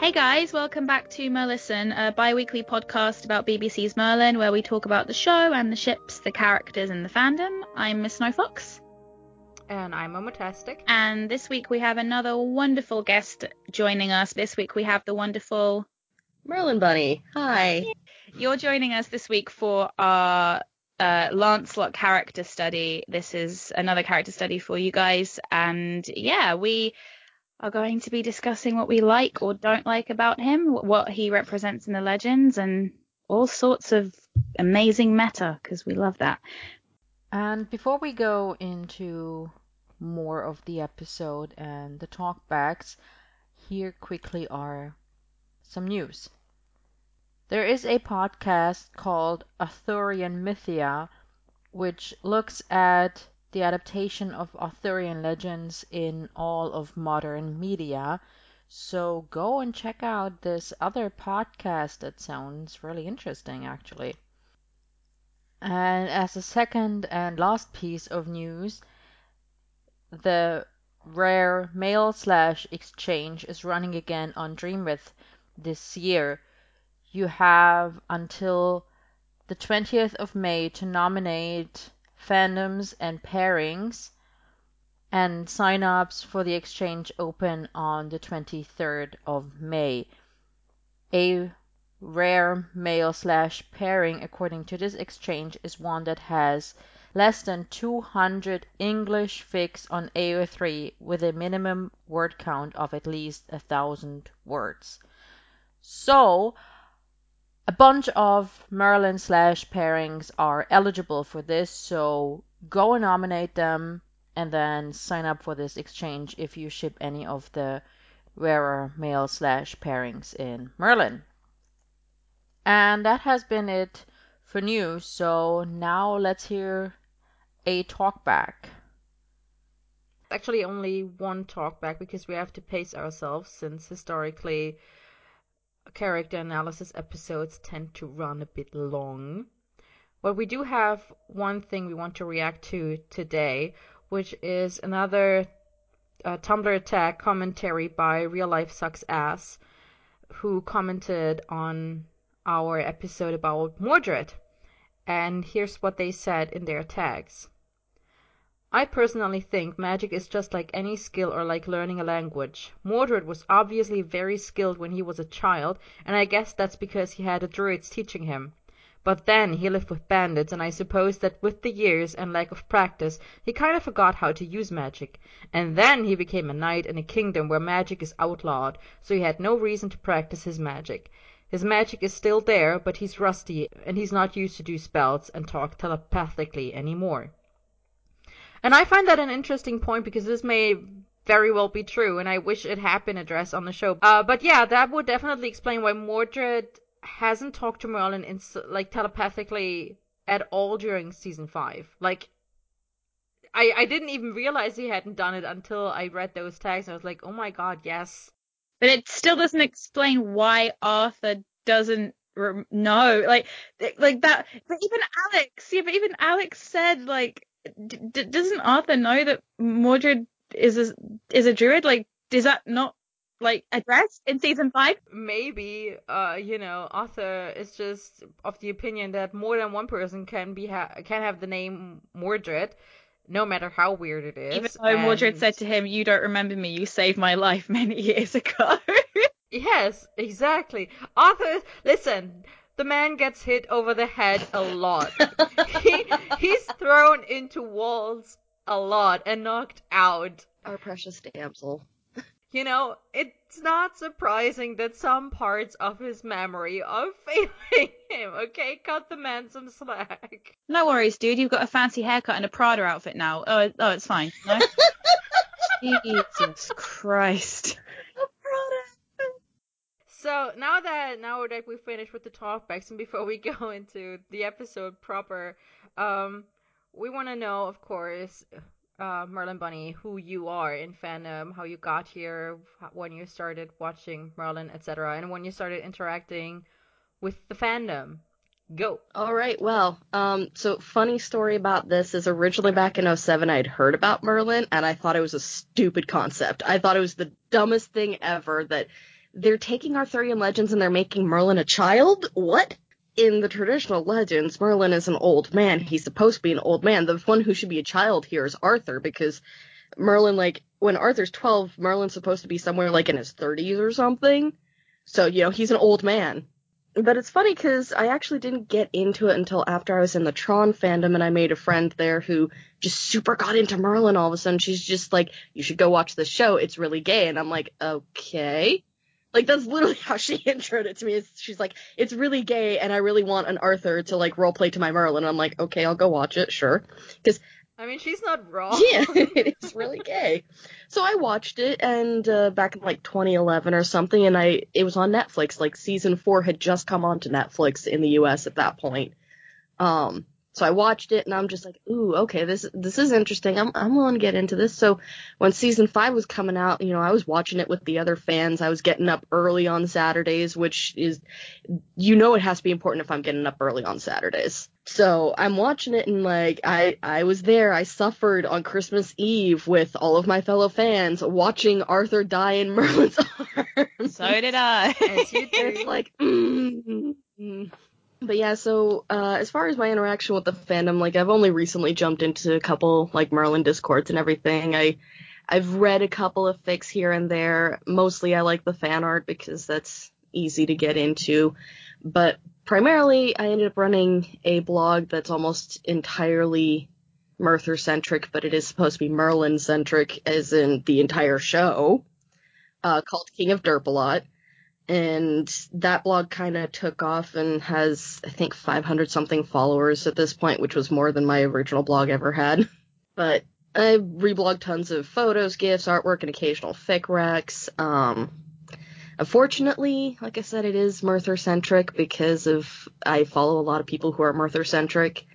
Hey guys, welcome back to Merlisten, a bi-weekly podcast about BBC's Merlin, where we talk about the show and the ships, the characters, and the fandom. I'm Miss Snowfox. And I'm Omotastic. And this week we have another wonderful guest joining us. This week we have the wonderful Merlin Bunny. Hi. You're joining us this week for our uh, Lancelot character study. This is another character study for you guys. And yeah, we are going to be discussing what we like or don't like about him, what he represents in the legends, and all sorts of amazing meta because we love that. And before we go into more of the episode and the talkbacks, here quickly are some news. There is a podcast called Arthurian Mythia, which looks at the adaptation of Arthurian legends in all of modern media. So go and check out this other podcast that sounds really interesting, actually. And as a second and last piece of news, the rare male slash exchange is running again on Dreamwidth this year. You have until the 20th of May to nominate fandoms and pairings, and sign-ups for the exchange open on the 23rd of May. A rare male slash pairing according to this exchange is one that has less than 200 English fics on AO3 with a minimum word count of at least a thousand words. So a bunch of Merlin slash pairings are eligible for this, so go and nominate them and then sign up for this exchange if you ship any of the rarer male slash pairings in Merlin. And that has been it for news, so now let's hear a talkback. Actually, only one talkback because we have to pace ourselves since historically character analysis episodes tend to run a bit long. But we do have one thing we want to react to today, which is another uh, Tumblr attack commentary by Real Life Sucks Ass, who commented on our episode about Mordred. And here's what they said in their tags. I personally think magic is just like any skill or like learning a language. Mordred was obviously very skilled when he was a child, and I guess that's because he had the druids teaching him. But then he lived with bandits, and I suppose that with the years and lack of practice he kind of forgot how to use magic. And then he became a knight in a kingdom where magic is outlawed, so he had no reason to practice his magic. His magic is still there, but he's rusty, and he's not used to do spells and talk telepathically any more. And I find that an interesting point because this may very well be true, and I wish it had been addressed on the show. Uh, but yeah, that would definitely explain why Mordred hasn't talked to Merlin in, like telepathically at all during season five. Like, I I didn't even realize he hadn't done it until I read those tags. I was like, oh my god, yes. But it still doesn't explain why Arthur doesn't know, like, like that. But even Alex, yeah, but even Alex said like D- doesn't Arthur know that Mordred is a, is a druid? Like, is that not like addressed in season five? Maybe, uh, you know, Arthur is just of the opinion that more than one person can be ha- can have the name Mordred, no matter how weird it is. Even though and... Mordred said to him, "You don't remember me. You saved my life many years ago." yes, exactly. Arthur, listen the man gets hit over the head a lot. he, he's thrown into walls a lot and knocked out. Our precious damsel. You know, it's not surprising that some parts of his memory are failing him, okay? Cut the man some slack. No worries, dude. You've got a fancy haircut and a Prada outfit now. Oh, oh it's fine. No? Jesus Christ. So now that now that we finished with the talkbacks and before we go into the episode proper, um, we want to know, of course, uh, Merlin Bunny, who you are in fandom, how you got here, when you started watching Merlin, etc., and when you started interacting with the fandom. Go. All right. Well, um, so funny story about this is originally back in 07, I'd heard about Merlin and I thought it was a stupid concept. I thought it was the dumbest thing ever that they're taking Arthurian legends and they're making Merlin a child? What? In the traditional legends, Merlin is an old man. He's supposed to be an old man. The one who should be a child here is Arthur because Merlin, like, when Arthur's 12, Merlin's supposed to be somewhere like in his 30s or something. So, you know, he's an old man. But it's funny because I actually didn't get into it until after I was in the Tron fandom and I made a friend there who just super got into Merlin all of a sudden. She's just like, you should go watch this show. It's really gay. And I'm like, okay. Like that's literally how she introed it to me. It's, she's like, it's really gay and I really want an Arthur to like role play to my Merlin. And I'm like, okay, I'll go watch it. Sure. Because I mean, she's not wrong. yeah, it's really gay. So I watched it, and uh, back in like 2011 or something, and I it was on Netflix. Like season four had just come onto Netflix in the U.S. at that point. Um, so I watched it, and I'm just like, ooh, okay, this this is interesting. I'm I'm willing to get into this. So when season five was coming out, you know, I was watching it with the other fans. I was getting up early on Saturdays, which is, you know, it has to be important if I'm getting up early on Saturdays. So I'm watching it and like I I was there. I suffered on Christmas Eve with all of my fellow fans watching Arthur die in Merlin's arms. So did I. As you do. it's like mm, mm. But yeah, so uh, as far as my interaction with the fandom, like I've only recently jumped into a couple like Merlin discords and everything. I I've read a couple of fics here and there. Mostly I like the fan art because that's easy to get into. But primarily I ended up running a blog that's almost entirely Merthur centric, but it is supposed to be Merlin centric as in the entire show. Uh, called King of Derpalot and that blog kind of took off and has I think 500 something followers at this point, which was more than my original blog ever had. But I reblogged tons of photos, gifs, artwork, and occasional fic recs. Um, unfortunately, like I said, it is Merthur centric because of I follow a lot of people who are Merthur centric,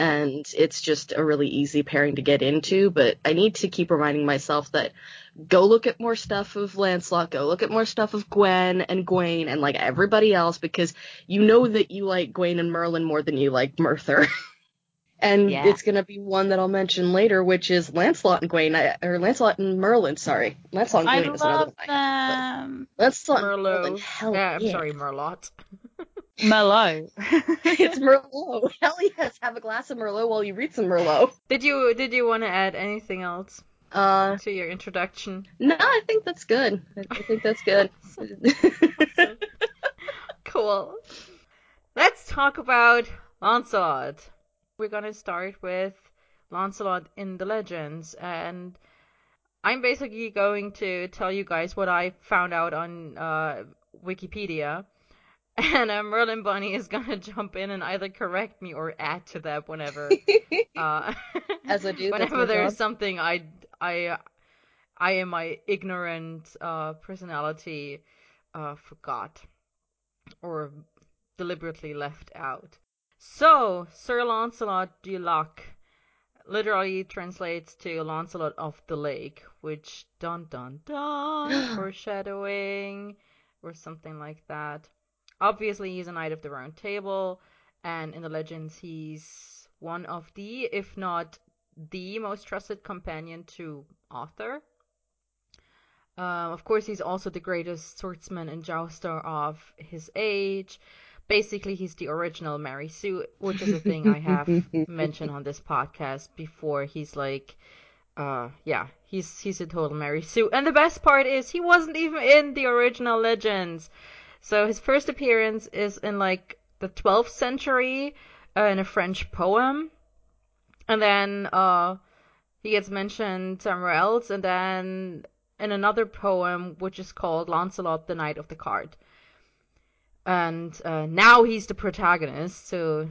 and it's just a really easy pairing to get into. But I need to keep reminding myself that go look at more stuff of Lancelot, go look at more stuff of Gwen and Gawain and like everybody else because you know that you like Gawain and Merlin more than you like Merthur. and Yeah. it's gonna be one that I'll mention later, which is Lancelot and Gawain, or Lancelot and Merlin. Sorry, Lancelot and I Gawain is another love one. I- them. Lancelot and Merlin, hell yeah, I'm yeah. sorry, Merlot. Merlot. it's Merlot. Hell yes, have a glass of Merlot while you read some Merlot. Did you did you want to add anything else Uh, to your introduction? no, I think that's good. I, I think that's good. Cool. Let's talk about Lancelot. We're gonna start with Lancelot in the Legends, and I'm basically going to tell you guys what I found out on uh, Wikipedia. And uh, Merlin Bunny is gonna jump in and either correct me or add to that whenever uh, As I do, whenever there's something I I I in my ignorant uh, personality uh, forgot or deliberately left out. So Sir Lancelot du Lac literally translates to Lancelot of the Lake, which dun dun dun foreshadowing or something like that. Obviously, he's a knight of the Round Table, and in the legends, he's one of the, if not the most trusted companion to Arthur. Um, of course, he's also the greatest swordsman and jouster of his age. Basically, he's the original Mary Sue, which is a thing I have mentioned on this podcast before. He's like, uh, yeah, he's he's a total Mary Sue. And the best part is he wasn't even in the original legends. So his first appearance is in like the 12th century uh, in a French poem, and then uh, he gets mentioned somewhere else, and then in another poem which is called Lancelot, the Knight of the Cart. And uh, now he's the protagonist, so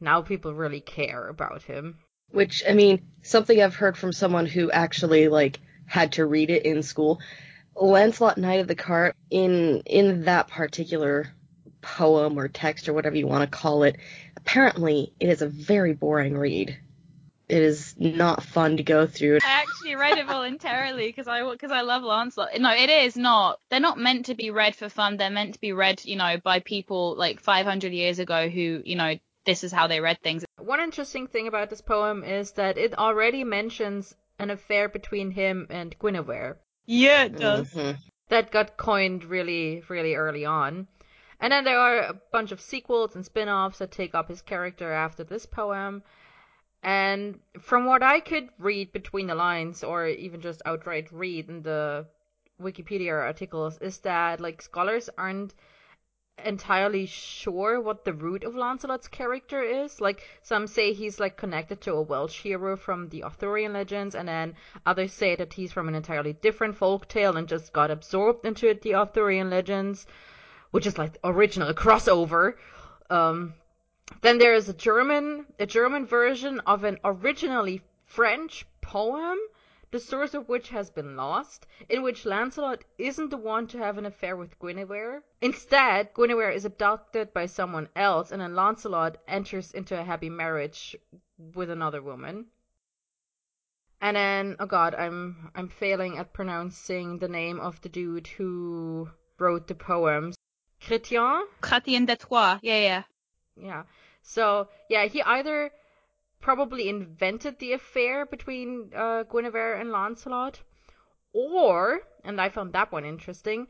now people really care about him. Which I mean, something I've heard from someone who actually like had to read it in school. Lancelot Knight of the Cart in in that particular poem or text or whatever you want to call it, apparently it is a very boring read. It is not fun to go through. I actually read it voluntarily because I because I love Lancelot. No, it is not. They're not meant to be read for fun. They're meant to be read, you know, by people like 500 years ago who, you know, this is how they read things. One interesting thing about this poem is that it already mentions an affair between him and Guinevere. Yeah, it Mhm. that got coined really, really early on. And then there are a bunch of sequels and spin offs that take up his character after this poem. And from what I could read between the lines, or even just outright read in the Wikipedia articles, is that like scholars aren't entirely sure what the root of Lancelot's character is. Like some say he's like connected to a Welsh hero from the Arthurian legends, and then others say that he's from an entirely different folk tale and just got absorbed into the Arthurian legends, which is like original crossover. Um, then there is a German a German version of an originally French poem the source of which has been lost, in which Lancelot isn't the one to have an affair with Guinevere. Instead, Guinevere is abducted by someone else, and then Lancelot enters into a happy marriage with another woman. And then, oh god, I'm I'm failing at pronouncing the name of the dude who wrote the poems. Chrétien? Chrétien de Troyes. Yeah, yeah. Yeah. So, yeah, he either probably invented the affair between uh, Guinevere and Lancelot, or, and I found that one interesting,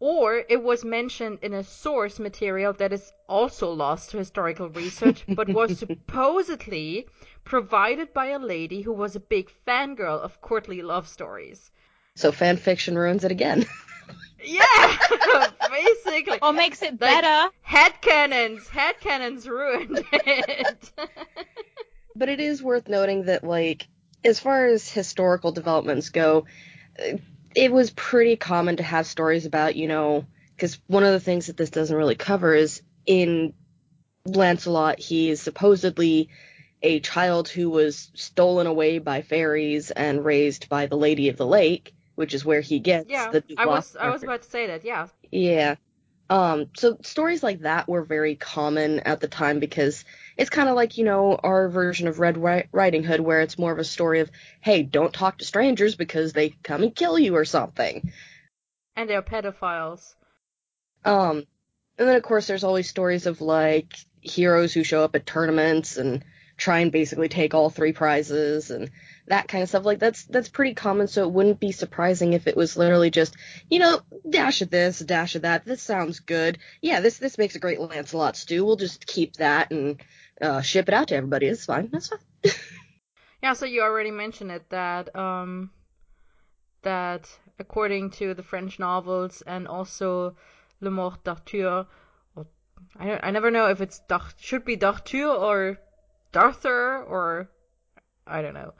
or it was mentioned in a source material that is also lost to historical research, but was supposedly provided by a lady who was a big fangirl of courtly love stories. So fan fiction ruins it again. yeah, basically. Or makes it better. Like, headcanons. Headcanons ruined it. But it is worth noting that, like, as far as historical developments go, it was pretty common to have stories about, you know, because one of the things that this doesn't really cover is in Lancelot, he is supposedly a child who was stolen away by fairies and raised by the Lady of the Lake, which is where he gets yeah, the I was I was about to say that, yeah. Yeah. Um, so stories like that were very common at the time because it's kind of like, you know, our version of Red Riding Hood where it's more of a story of, hey, don't talk to strangers because they come and kill you or something. And they're pedophiles. Um, and then of course there's always stories of like heroes who show up at tournaments and try and basically take all three prizes and that kind of stuff. Like that's that's pretty common, so it wouldn't be surprising if it was literally just, you know, dash of this, dash of that. This sounds good. Yeah, this this makes a great Lancelot stew. We'll just keep that and uh, ship it out to everybody. It's fine. That's fine. yeah, so you already mentioned it that um that according to the French novels and also Le Morte d'Arthur, I I never know if it's should be d'Arthur or Darthur or I don't know.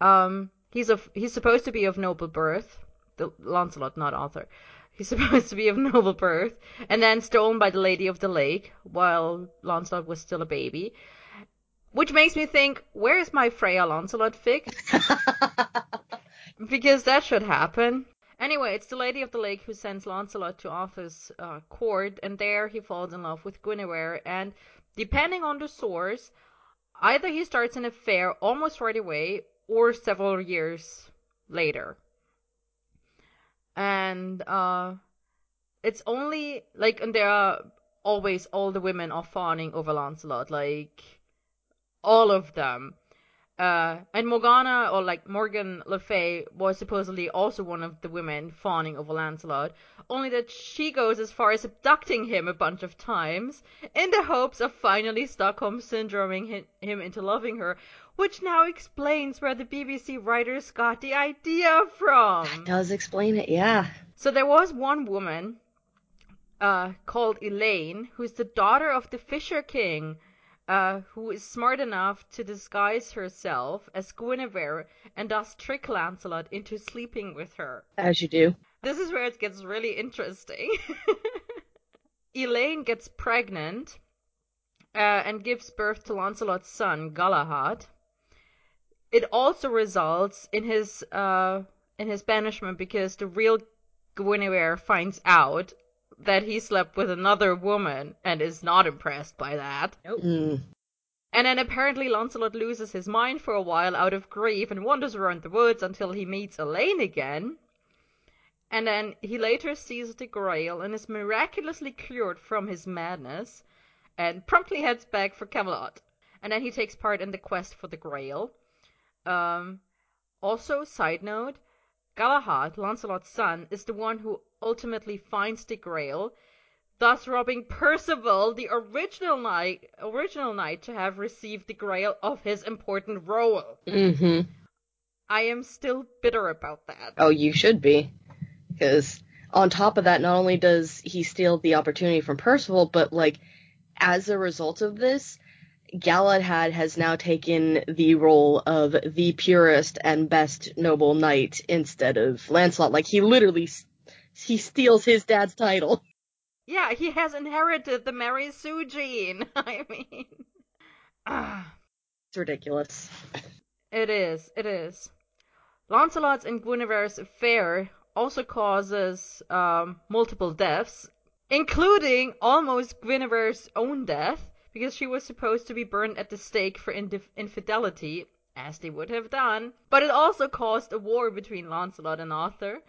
Um, he's a he's supposed to be of noble birth. The Lancelot, not Arthur. He's supposed to be of noble birth, and then stolen by the Lady of the Lake while Lancelot was still a baby. Which makes me think, where is my Freya Lancelot fic? because that should happen. Anyway, it's the Lady of the Lake who sends Lancelot to Arthur's uh, court, and there he falls in love with Guinevere. And depending on the source, either he starts an affair almost right away, or several years later. And uh, it's only like, and there are always all the women are fawning over Lancelot, like all of them. Uh, and Morgana, or like Morgan Le Fay, was supposedly also one of the women fawning over Lancelot, only that she goes as far as abducting him a bunch of times, in the hopes of finally Stockholm syndroming him into loving her, which now explains where the BBC writers got the idea from. That does explain it, yeah. So there was one woman uh, called Elaine, who's the daughter of the Fisher King, who is smart enough to disguise herself as Guinevere and thus trick Lancelot into sleeping with her. As you do. This is where it gets really interesting. Elaine gets pregnant uh, and gives birth to Lancelot's son, Galahad it also results in his uh in his banishment because the real Guinevere finds out that he slept with another woman and is not impressed by that. Nope. Mm. And then apparently Lancelot loses his mind for a while out of grief and wanders around the woods until he meets Elaine again. And then he later sees the Grail and is miraculously cured from his madness and promptly heads back for Camelot. And then he takes part in the quest for the Grail. Um, also, side note, Galahad, Lancelot's son, is the one who ultimately finds the Grail, thus robbing Percival, the original knight, original knight, to have received the Grail of his important role. Mm-hmm. I am still bitter about that. Oh, you should be. Because on top of that, not only does he steal the opportunity from Percival, but like as a result of this, Galahad has now taken the role of the purest and best noble knight instead of Lancelot. Like he literally he steals his dad's title. Yeah, he has inherited the Mary Sue gene. I mean, ah. It's ridiculous. It is. It is. Lancelot's and Guinevere's affair also causes um, multiple deaths, including almost Guinevere's own death, because she was supposed to be burned at the stake for infidelity, as they would have done. But it also caused a war between Lancelot and Arthur,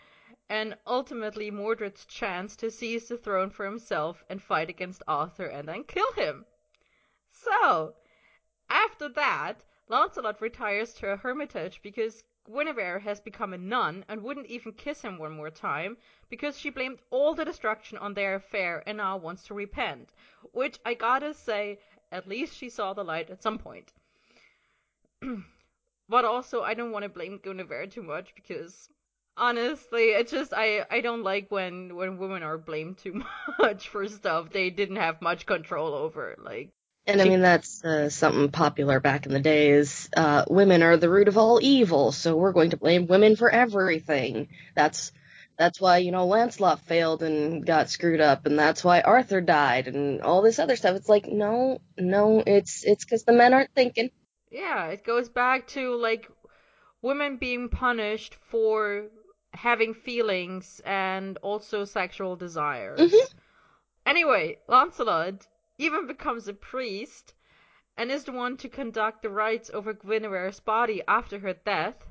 and ultimately Mordred's chance to seize the throne for himself and fight against Arthur and then kill him. So, after that, Lancelot retires to a hermitage because Guinevere has become a nun and wouldn't even kiss him one more time because she blamed all the destruction on their affair and now wants to repent. Which I gotta say, at least she saw the light at some point. but also, I don't want to blame Guinevere too much because honestly, it's just I I don't like when when women are blamed too much for stuff they didn't have much control over. Like and I mean, that's uh, something popular back in the days uh, women are the root of all evil, so we're going to blame women for everything. That's that's why, you know, Lancelot failed and got screwed up, and that's why Arthur died, and all this other stuff. It's like, no, no, it's it's because the men aren't thinking. Yeah, it goes back to like women being punished for having feelings and also sexual desires. Mm-hmm. Anyway, Lancelot even becomes a priest and is the one to conduct the rites over Guinevere's body after her death.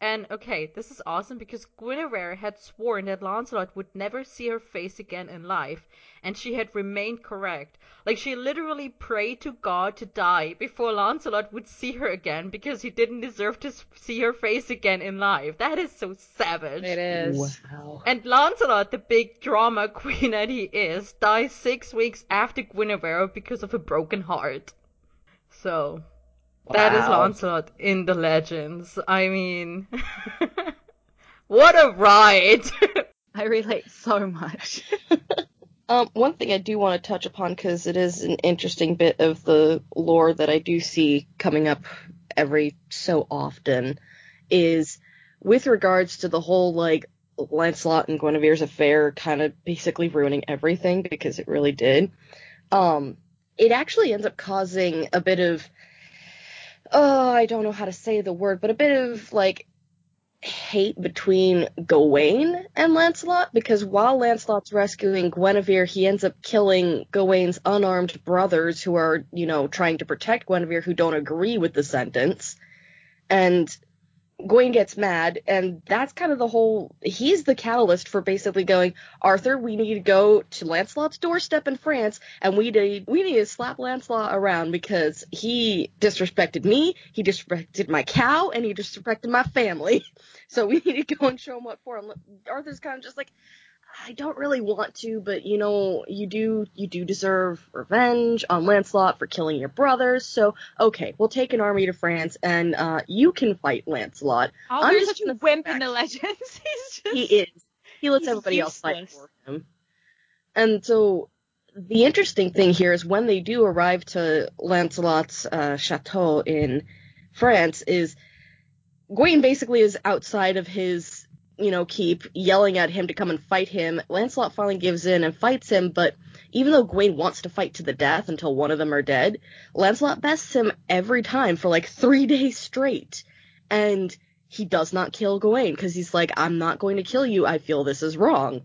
And okay, this is awesome because Guinevere had sworn that Lancelot would never see her face again in life, and she had remained correct. Like she literally prayed to God to die before Lancelot would see her again because he didn't deserve to see her face again in life. That is so savage. It is. Wow. And Lancelot, the big drama queen that he is, dies six weeks after Guinevere because of a broken heart. So, that is Wow. Lancelot in the legends. I mean, what a ride! I relate so much. Um, one thing I do want to touch upon because it is an interesting bit of the lore that I do see coming up every so often is with regards to the whole like Lancelot and Guinevere's affair kind of basically ruining everything because it really did. Um, it actually ends up causing a bit of oh, I don't know how to say the word, but a bit of like hate between Gawain and Lancelot because while Lancelot's rescuing Guinevere, he ends up killing Gawain's unarmed brothers who are, you know, trying to protect Guinevere who don't agree with the sentence. And Gawain gets mad, and that's kind of the whole. He's the catalyst for basically going, Arthur, we need to go to Lancelot's doorstep in France, and we need we need to slap Lancelot around because he disrespected me, he disrespected my cow, and he disrespected my family. So we need to go and show him what for. And Arthur's kind of just like, I don't really want to, but you know, you do you do deserve revenge on Lancelot for killing your brothers. So okay, we'll take an army to France, and uh, you can fight Lancelot. Oh, I'm he's just such a wimp in the legends. He's just He is. He lets everybody else fight for him. And so the interesting thing here is when they do arrive to Lancelot's uh, chateau in France, is Gawain basically is outside of his, you know, keep, yelling at him to come and fight him. Lancelot finally gives in and fights him, but even though Gawain wants to fight to the death until one of them are dead, Lancelot bests him every time for like three days straight. And he does not kill Gawain because he's like, I'm not going to kill you. I feel this is wrong.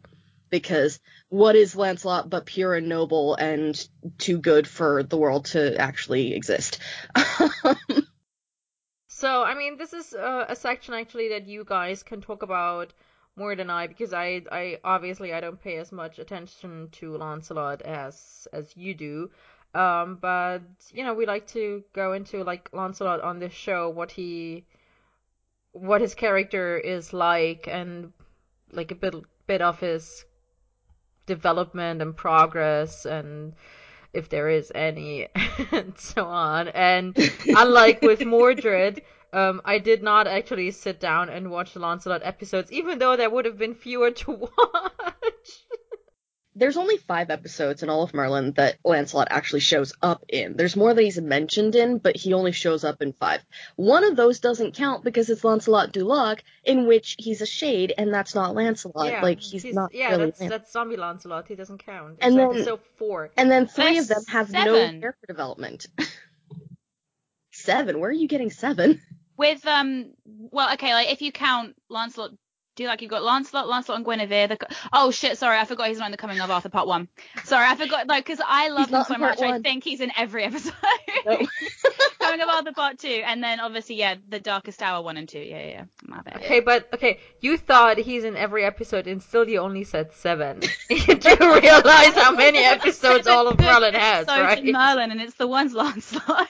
Because what is Lancelot but pure and noble and too good for the world to actually exist? so, I mean, this is uh, a section actually that you guys can talk about more than I because I, I obviously I don't pay as much attention to Lancelot as as you do. Um, but you know, we like to go into like Lancelot on this show, what he what his character is like and like a bit bit of his development and progress and if there is any and so on. And unlike with Mordred, um, I did not actually sit down and watch the Lancelot episodes, even though there would have been fewer to watch. There's only five episodes in all of Merlin that Lancelot actually shows up in. There's more that he's mentioned in, but he only shows up in five. One of those doesn't count because it's Lancelot du Lac, in which he's a shade, and that's not Lancelot. yeah, like he's, not yeah, really that's Lan- that's zombie Lancelot. He doesn't count. And It's then- episode four. And then three There's of them have no character development. seven? Where are you getting seven? With um, well, okay, like if you count Lancelot, do you like you've got Lancelot, Lancelot and Guinevere. The, oh shit, sorry, I forgot he's not in the Coming of Arthur Part One. Sorry, I forgot like because I love He's him so much. I think he's in every episode. Coming of Arthur Part Two, and then obviously yeah, the Darkest Hour one and two. Yeah, yeah, yeah. my bad. Okay, but okay, you thought he's in every episode, and still you only said seven. you do realize how many episodes all of Merlin has, so right? did Merlin, and it's the ones Lancelot.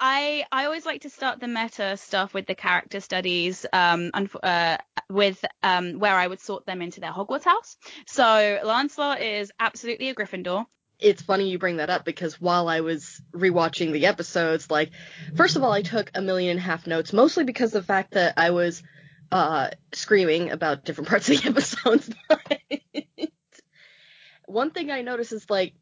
I I always like to start the meta stuff with the character studies, um, unf- uh, with um, where I would sort them into their Hogwarts house. So Lancelot is absolutely a Gryffindor. it's funny you bring that up because while I was rewatching the episodes, like, first of all, I took a million and a half notes, mostly because of the fact that I was uh, screaming about different parts of the episodes. One thing I noticed is like,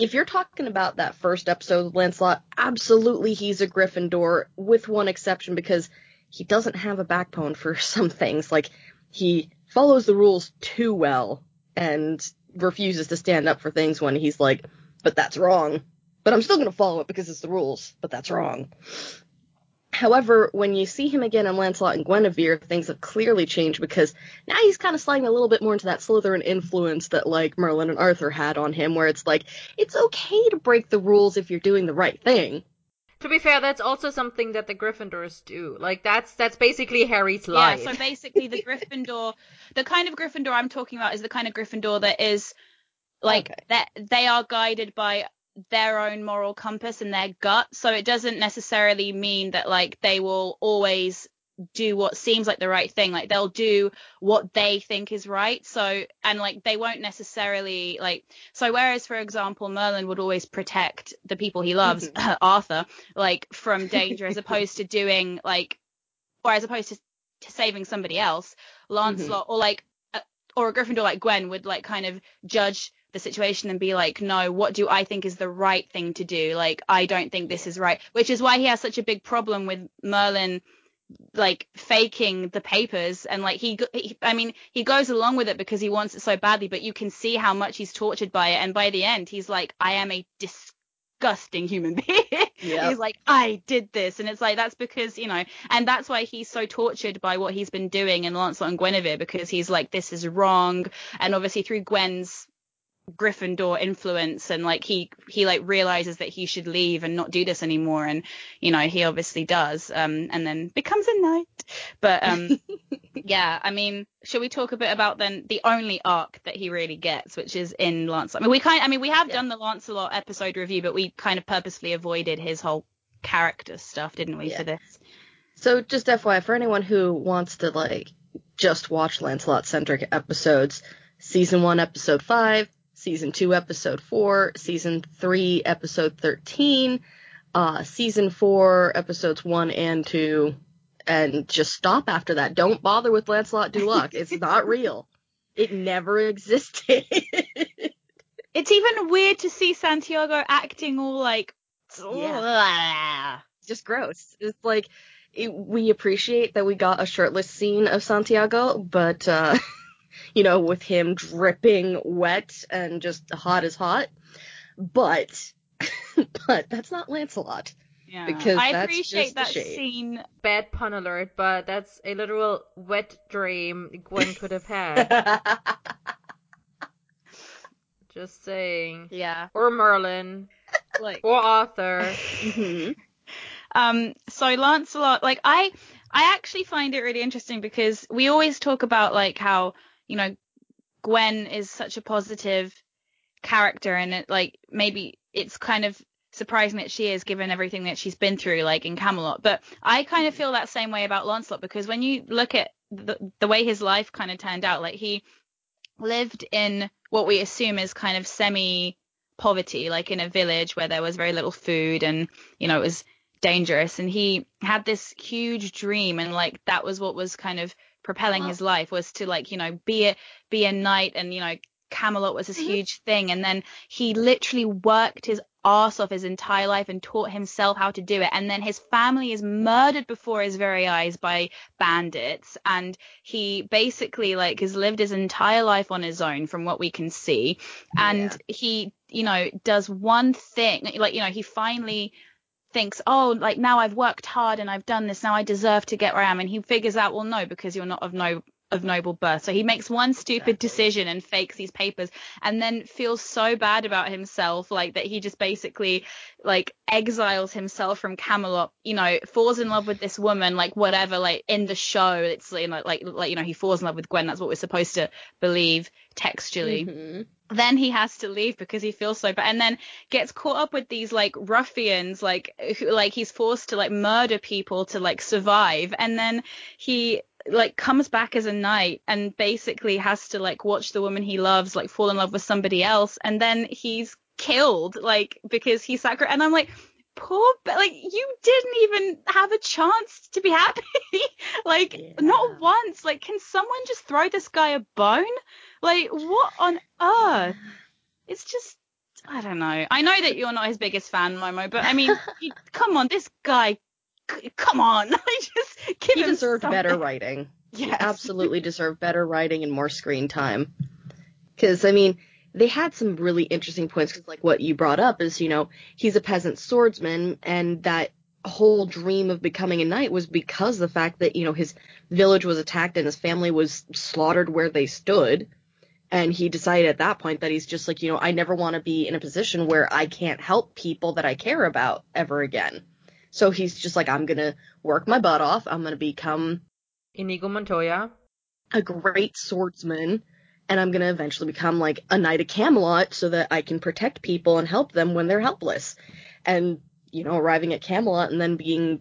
if you're talking about that first episode of Lancelot, absolutely he's a Gryffindor, with one exception because he doesn't have a backbone for some things. Like, he follows the rules too well and refuses to stand up for things when he's like, but that's wrong. But I'm still going to follow it because it's the rules, but that's wrong. However, when you see him again in Lancelot and Guinevere, things have clearly changed because now he's kind of sliding a little bit more into that Slytherin influence that like Merlin and Arthur had on him, where it's like, it's okay to break the rules if you're doing the right thing. To be fair, that's also something that the Gryffindors do. Like that's that's basically Harry's life. Yeah, so basically the Gryffindor, the kind of Gryffindor I'm talking about is the kind of Gryffindor that is like Okay. that they are guided by their own moral compass and their gut. So it doesn't necessarily mean that like they will always do what seems like the right thing. Like they'll do what they think is right. So and like they won't necessarily like so whereas for example Merlin would always protect the people he loves, Arthur, like from danger as opposed to doing like or as opposed to, to saving somebody else, Lancelot or like uh, or a Gryffindor like Gwen would like kind of judge the situation and be like, no, what do I think is the right thing to do? Like, I don't think this is right, which is why he has such a big problem with Merlin like faking the papers. And like he, he I mean he goes along with it because he wants it so badly but you can see how much he's tortured by it. And by the end he's like I am a disgusting human being. Yep. he's like I did this. And it's like that's because you know and that's why he's so tortured by what he's been doing in Lancelot and Guinevere because he's like this is wrong. And obviously through Gwen's Gryffindor influence and like he he like realizes that he should leave and not do this anymore and you know he obviously does um and then becomes a knight but um yeah I mean shall we talk a bit about then the only arc that he really gets which is in Lancelot I mean we kind I mean we have Yeah. done the Lancelot episode review but we kind of purposely avoided his whole character stuff didn't we Yeah. for this So just FYI, for anyone who wants to like just watch Lancelot centric episodes, season one, episode five, season two, episode four, season three, episode thirteen, uh, season four, episodes one and two, and just stop after that. Don't bother with Lancelot du Lac. It's not real. It never existed. it's even weird to see Santiago acting all like yeah. just gross. It's like it, we appreciate that we got a shirtless scene of Santiago, but uh, you know, with him dripping wet and just hot as hot. But but that's not Lancelot. Yeah. Because I that's appreciate just the that shade. scene. Bad pun alert, but that's a literal wet dream Gwen could have had. Just saying. Yeah. Or Merlin. Like Or Arthur. Mhm. um so Lancelot like I I actually find it really interesting because we always talk about like how, you know, Gwen is such a positive character and it like maybe it's kind of surprising that she is given everything that she's been through like in Camelot. But I kind of feel that same way about Lancelot because when you look at the, the way his life kind of turned out like he lived in what we assume is kind of semi poverty like in a village where there was very little food and you know it was dangerous. And he had this huge dream and like that was what was kind of propelling his life was to like you know be a be a knight and you know Camelot was this Mhm. huge thing and then he literally worked his arse off his entire life and taught himself how to do it and then his family is murdered before his very eyes by bandits and he basically like has lived his entire life on his own from what we can see and he you know does one thing like you know he finally thinks oh like now I've worked hard and I've done this now I deserve to get where I am and he figures out well no because you're not of no of noble birth so he makes one stupid Exactly. decision and fakes these papers and then feels so bad about himself like that he just basically like exiles himself from Camelot you know falls in love with this woman like whatever like in the show it's you know like like you know he falls in love with Gwen that's what we're supposed to believe textually Mhm. then he has to leave because he feels so bad and then gets caught up with these like ruffians like who like he's forced to like murder people to like survive and then he like comes back as a knight and basically has to like watch the woman he loves like fall in love with somebody else and then he's killed like because he sacri and I'm like poor but like you didn't even have a chance to be happy like Yeah. not once like can someone just throw this guy a bone like what on earth it's just I don't know. I know that you're not his biggest fan, Momo, but I mean, you, come on, this guy, come on, I just give He deserved something. better writing. He Yes. absolutely deserved better writing and more screen time. Because I mean, they had some really interesting points. Because like what you brought up is, you know, he's a peasant swordsman, and that whole dream of becoming a knight was because the fact that you know his village was attacked and his family was slaughtered where they stood. And he decided at that point that he's just like, you know, I never want to be in a position where I can't help people that I care about ever again. So he's just like, I'm gonna work my butt off. I'm gonna become Inigo Montoya. a great swordsman and I'm going to eventually become like a knight of Camelot so that I can protect people and help them when they're helpless. And, you know, arriving at Camelot and then being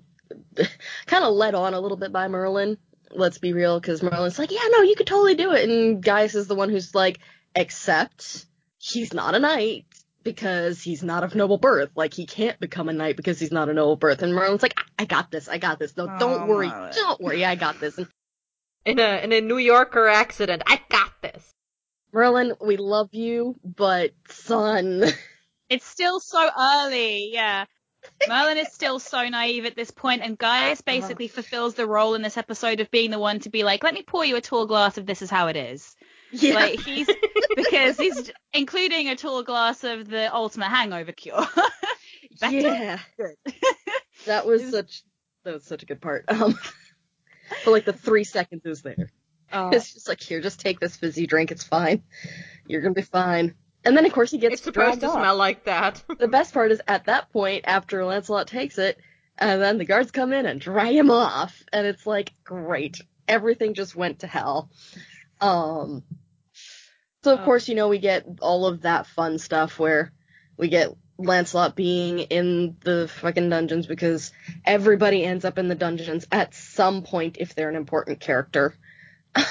kind of led on a little bit by Merlin. Let's be real, because Merlin's like, yeah, no, you could totally do it. And Gaius is the one who's like, except he's not a knight because he's not of noble birth. Like, he can't become a knight because he's not a noble birth. And Merlin's like, I, I got this, I got this. No, don't Oh, worry, Merlin. don't worry, I got this. And In a in a New Yorker accident. I got this. Merlin, we love you, but son, It's still so early, yeah. Merlin is still so naive at this point, and Gaius basically uh-huh. fulfills the role in this episode of being the one to be like, "Let me pour you a tall glass of this is how it is." Yeah, Like he's because he's including a tall glass of the ultimate hangover cure. Yeah, that was was- such that was such a good part. Um, for like the three seconds it was there, Oh, it's just like here, just take this fizzy drink, it's fine, you're gonna be fine. And then of course he gets It's supposed to off. smell like that. The best part is at that point after Lancelot takes it, and then the guards come in and dry him off, and it's like great, everything just went to hell. Um, so of Oh. course you know we get all of that fun stuff where we get Lancelot being in the fucking dungeons because everybody ends up in the dungeons at some point if they're an important character.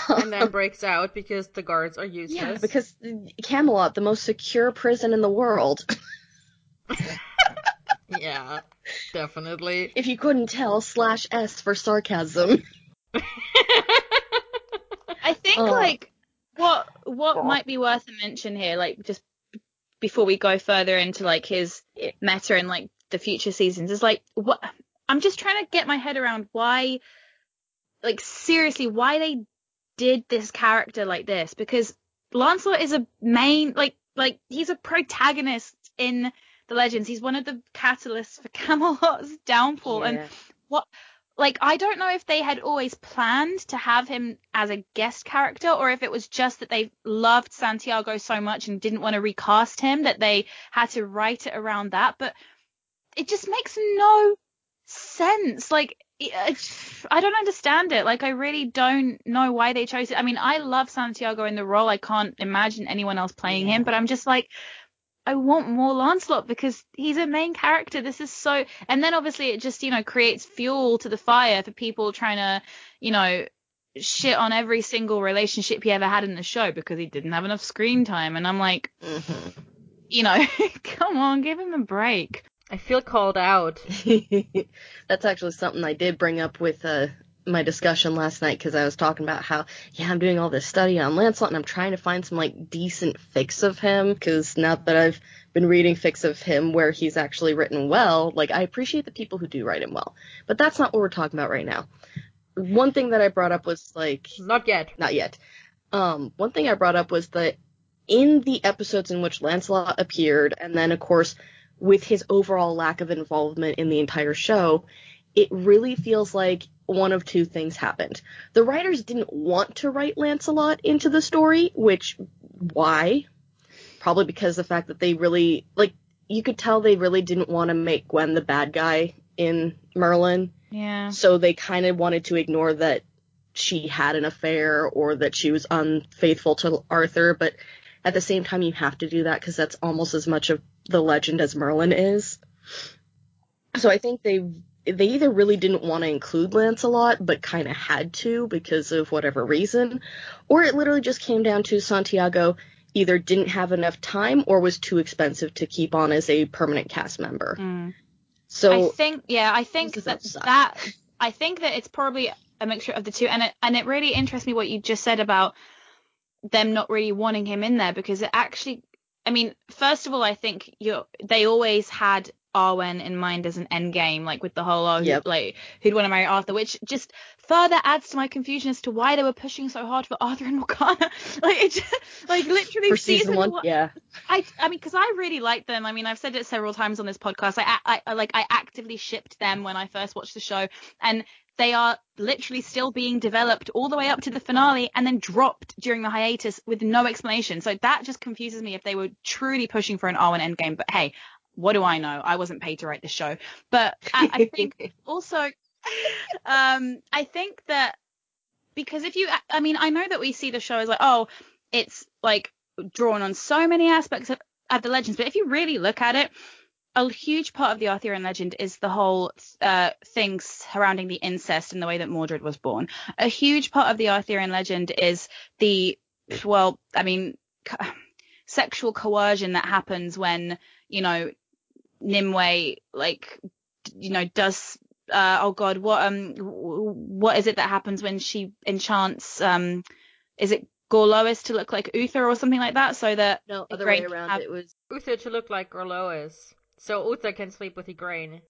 and then breaks out because the guards are useless. yeah, because Camelot, the most secure prison in the world. yeah, definitely. If you couldn't tell, slash S for sarcasm. I think Oh. like what what might be worth a mention here, like just before we go further into like his meta and like the future seasons, is like what I'm just trying to get my head around why, like seriously, why they did this character like this because Lancelot is a main like like he's a protagonist in the legends. He's one of the catalysts for Camelot's downfall, and Yeah. Like I don't know if they had always planned to have him as a guest character or if it was just that they loved Santiago so much and didn't want to recast him that they had to write it around that but it just makes no sense. Like I uh, don't understand it. Like I really don't know why they chose it. I mean I love Santiago in the role. I can't imagine anyone else playing Yeah. him but I'm just like I want more Lancelot because he's a main character. This is so, and then obviously it just, you know, creates fuel to the fire for people trying to, you know, shit on every single relationship he ever had in the show because he didn't have enough screen time. And I'm like, Mm-hmm. you know, come on, give him a break. I feel called out. That's actually something I did bring up with uh, my discussion last night because I was talking about how, yeah, I'm doing all this study on Lancelot and I'm trying to find some like decent fics of him because now that I've been reading fics of him where he's actually written well, like I appreciate the people who do write him well. But that's not what we're talking about right now. One thing that I brought up was like Not yet. not yet. Um, one thing I brought up was that in the episodes in which Lancelot appeared, and then of course with his overall lack of involvement in the entire show, it really feels like one of two things happened. The writers didn't want to write Lancelot into the story, which why? Probably because the fact that they really like you could tell they really didn't want to make Gwen the bad guy in Merlin. Yeah. So they kind of wanted to ignore that she had an affair or that she was unfaithful to Arthur, but at the same time you have to do that because that's almost as much of the legend as Merlin is. So I think they they either really didn't want to include Lancelot but kind of had to because of whatever reason, or it literally just came down to Santiago either didn't have enough time or was too expensive to keep on as a permanent cast member. Mm. So I think, yeah, I think that that I think that it's probably a mixture of the two, and it and it really interests me what you just said about them not really wanting him in there because it actually, I mean, first of all, I think you they always had Arwen in mind as an end game, like with the whole oh, who- like who'd want to marry Arthur, which just further adds to my confusion as to why they were pushing so hard for Arthur and Morgana. like it, just, like literally for season one, yeah. I, I mean, because I really like them. I mean, I've said it several times on this podcast. I, I, I like, I actively shipped them when I first watched the show, and they are literally still being developed all the way up to the finale, and then dropped during the hiatus with no explanation. So that just confuses me if they were truly pushing for an Arwen endgame. But hey, what do I know? I wasn't paid to write the show, but I, I think also, um, I think that because if you, I mean, I know that we see the show as like, oh, it's like drawn on so many aspects of, of the legends, but if you really look at it, a huge part of the Arthurian legend is the whole uh, thing surrounding the incest and the way that Mordred was born. A huge part of the Arthurian legend is the, well, I mean, sexual coercion that happens when, you know, Nimue, like, you know, does, uh, oh God, what, um, what is it that happens when she enchants, um, is it Gorlois to look like Uther or something like that so that No, other great way around. have- It was Uther to look like Gorlois. So Uther can sleep with Igraine.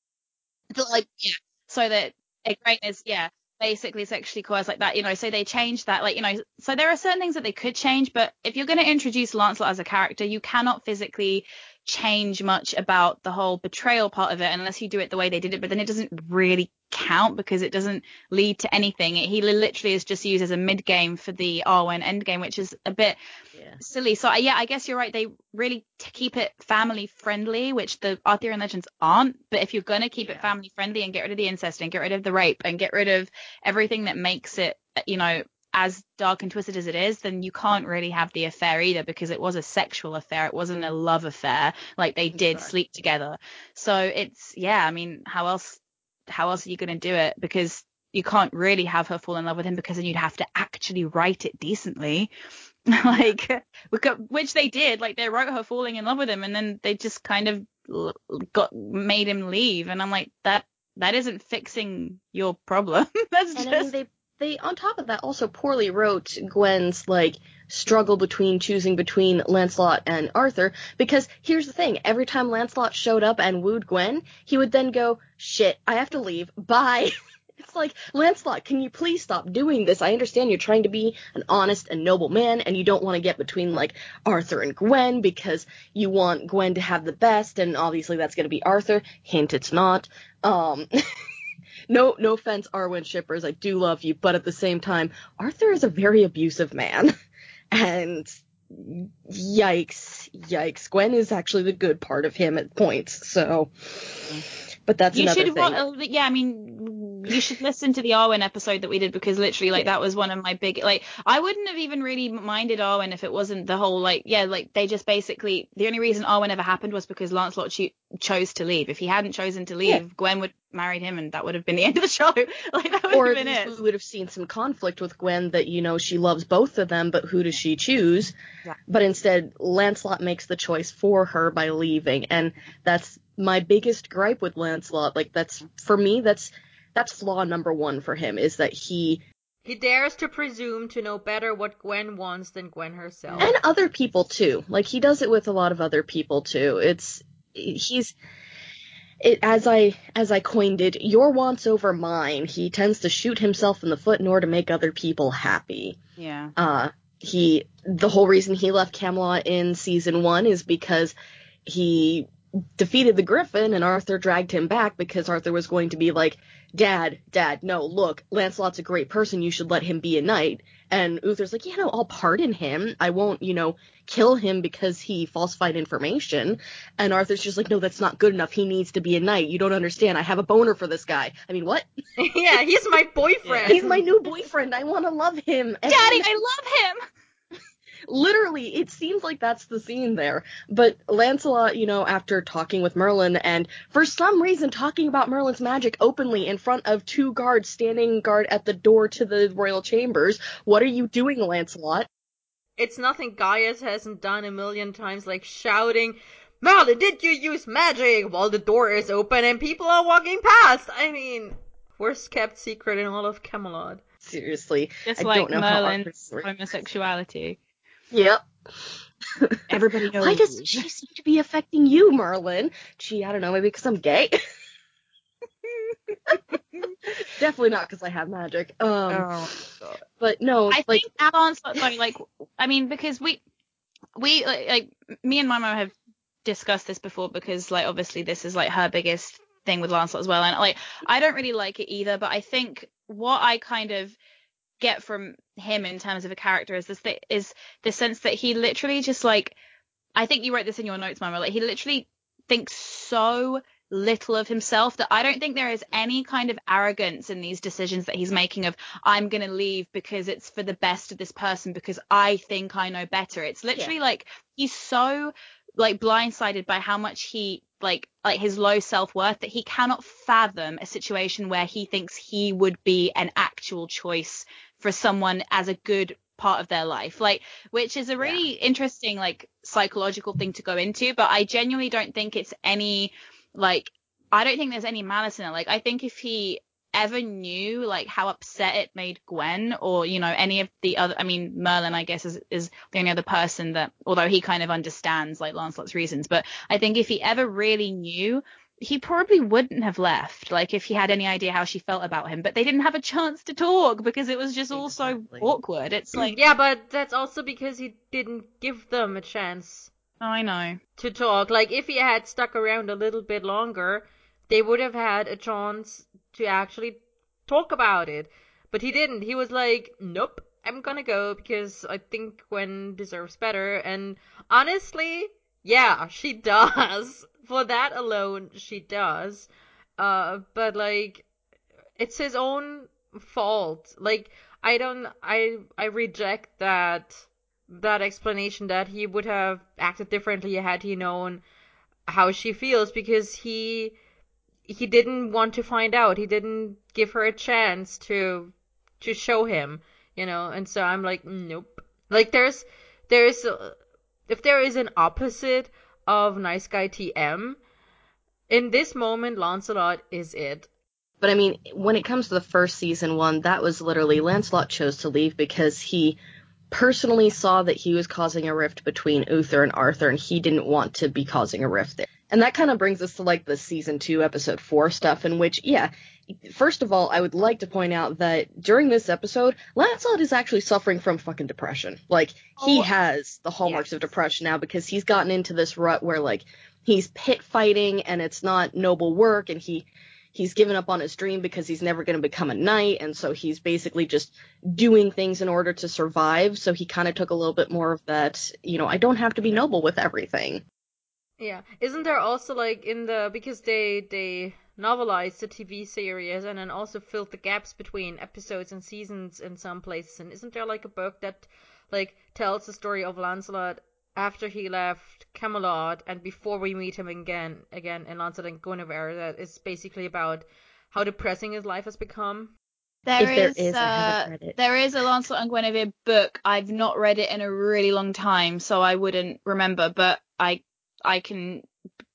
like yeah, so that Igraine is yeah basically sexually coerced like that you know so they changed that like you know so there are certain things that they could change but if you're going to introduce Lancelot as a character you cannot physically change much about the whole betrayal part of it unless you do it the way they did it but then it doesn't really count because it doesn't lead to anything he literally is just used as a mid game for the Arwen end game which is a bit yeah. silly. So yeah, I guess you're right. They really t- keep it family friendly, which the Arthurian legends aren't. But if you're gonna keep it family friendly and get rid of the incest and get rid of the rape and get rid of everything that makes it, you know, as dark and twisted as it is, then you can't really have the affair either because it was a sexual affair. It wasn't a love affair. Like they did Exactly. sleep together. So it's yeah. I mean, how else? How else are you gonna do it? Because you can't really have her fall in love with him because then you'd have to actually write it decently. like which they did like they wrote her falling in love with him and then they just kind of got made him leave and i'm like that that isn't fixing your problem that's And just they they on top of that also poorly wrote Gwen's like struggle between choosing between Lancelot and Arthur because here's the thing every time Lancelot showed up and wooed Gwen he would then go shit I have to leave. Bye. It's like Lancelot can you please stop doing this? I understand you're trying to be an honest and noble man and you don't want to get between like Arthur and Gwen because you want Gwen to have the best and obviously that's going to be Arthur. Hint it's not. Um no no offense arwen shippers i do love you but at the same time arthur is a very abusive man. And yikes yikes. Gwen is actually the good part of him at points so mm-hmm. But that's you another should thing wa- uh, yeah i mean you should listen to the Arwen episode that we did because literally like that was one of my big like I wouldn't have even really minded Arwen if it wasn't the whole like yeah like they just basically the only reason Arwen ever happened was because Lancelot cho- chose to leave. If he hadn't chosen to leave, Yeah. Gwen would married him and that would have been the end of the show. like that would or have been it. we would have seen some conflict with Gwen that you know she loves both of them, but who does she choose? Yeah. But instead, Lancelot makes the choice for her by leaving, and that's my biggest gripe with Lancelot. Like that's for me, that's that's flaw number one for him is that he He dares to presume to know better what Gwen wants than Gwen herself. and other people too. Like he does it with a lot of other people too. It's he's it, as I as I coined it, your wants over mine. He tends to shoot himself in the foot in order to make other people happy. Yeah. Uh he the whole reason he left Camelot in season 1 is because he defeated the Griffin and Arthur dragged him back because Arthur was going to be like, "Dad, dad, no, look, Lancelot's a great person, you should let him be a knight." And Uther's like, "Yeah, no, I'll pardon him. I won't, you know, kill him because he falsified information." And Arthur's just like, "No, that's not good enough. He needs to be a knight. You don't understand. I have a boner for this guy. I mean, what? yeah, he's my boyfriend. He's my new boyfriend. I want to love him." And Daddy, I love him. Literally it seems like that's the scene there but lancelot you know after talking with merlin and for some reason talking about merlin's magic openly in front of two guards standing guard at the door to the royal chambers what are you doing lancelot It's nothing Gaius hasn't done a million times, like shouting, Merlin, did you use magic? While the door is open and people are walking past. I mean, worst kept secret in all of Camelot. seriously Just I like don't know Merlin's homosexuality. Yep Everybody knows. why does she seem to be affecting you merlin gee i don't know maybe because i'm gay definitely not because i have magic um Oh, God. but no I like think Lancelot, though, like, I mean, because we, we, like, like, me and my mum have discussed this before because, like, obviously this is, like, her biggest thing with Lancelot as well. And, like, I don't really like it either, but I think what I kind of get from him in terms of a character is this, th- is the sense that he literally just, like, I think you wrote this in your notes, Mama, like, he literally thinks so little of himself that I don't think there is any kind of arrogance in these decisions that he's making of I'm going to leave because it's for the best of this person because I think I know better. It's literally like he's so like blindsided by how much he like like his low self-worth that he cannot fathom a situation where he thinks he would be an actual choice for someone as a good part of their life like which is a really interesting like psychological thing to go into but I genuinely don't think it's any like I don't think there's any malice in it. Like I think if he ever knew like how upset it made Gwen or you know any of the other I mean Merlin I guess is is the only other person that although he kind of understands like Lancelot's reasons but I think if he ever really knew he probably wouldn't have left like if he had any idea how she felt about him but they didn't have a chance to talk because it was just all so awkward it's like Yeah, but that's also because he didn't give them a chance I know to talk. Like, if he had stuck around a little bit longer, they would have had a chance to actually talk about it. But he didn't. He was like, nope, I'm gonna go because I think Gwen deserves better. And honestly, yeah, she does. For that alone, she does. Uh, but like, it's his own fault. Like, I don't, I, I reject that that explanation that he would have acted differently had he known how she feels because he he didn't want to find out he didn't give her a chance to to show him you know and so i'm like nope like there's there's if there is an opposite of nice guy tm in this moment lancelot is it But I mean, when it comes to the first season one, that was literally Lancelot chose to leave because he personally saw that he was causing a rift between Uther and Arthur, and he didn't want to be causing a rift there. And that kind of brings us to like the season two, episode four stuff, in which, yeah, first of all, I would like to point out that during this episode, Lancelot is actually suffering from fucking depression. Like, he Oh, has the hallmarks yes. of depression now because he's gotten into this rut where, like, he's pit fighting and it's not noble work, and he he's given up on his dream because he's never going to become a knight and so he's basically just doing things in order to survive so he kind of took a little bit more of that you know i don't have to be noble with everything Yeah. Isn't there also like in the because they they novelized the TV series and then also filled the gaps between episodes and seasons in some places. And isn't there like a book that like tells the story of Lancelot after he left Camelot and before we meet him again again in Lancelot and Guinevere that is basically about how depressing his life has become? There If there is, is, I haven't uh, read it. there is a Lancelot and Guinevere book. I've not read it in a really long time, so I wouldn't remember. But I, I can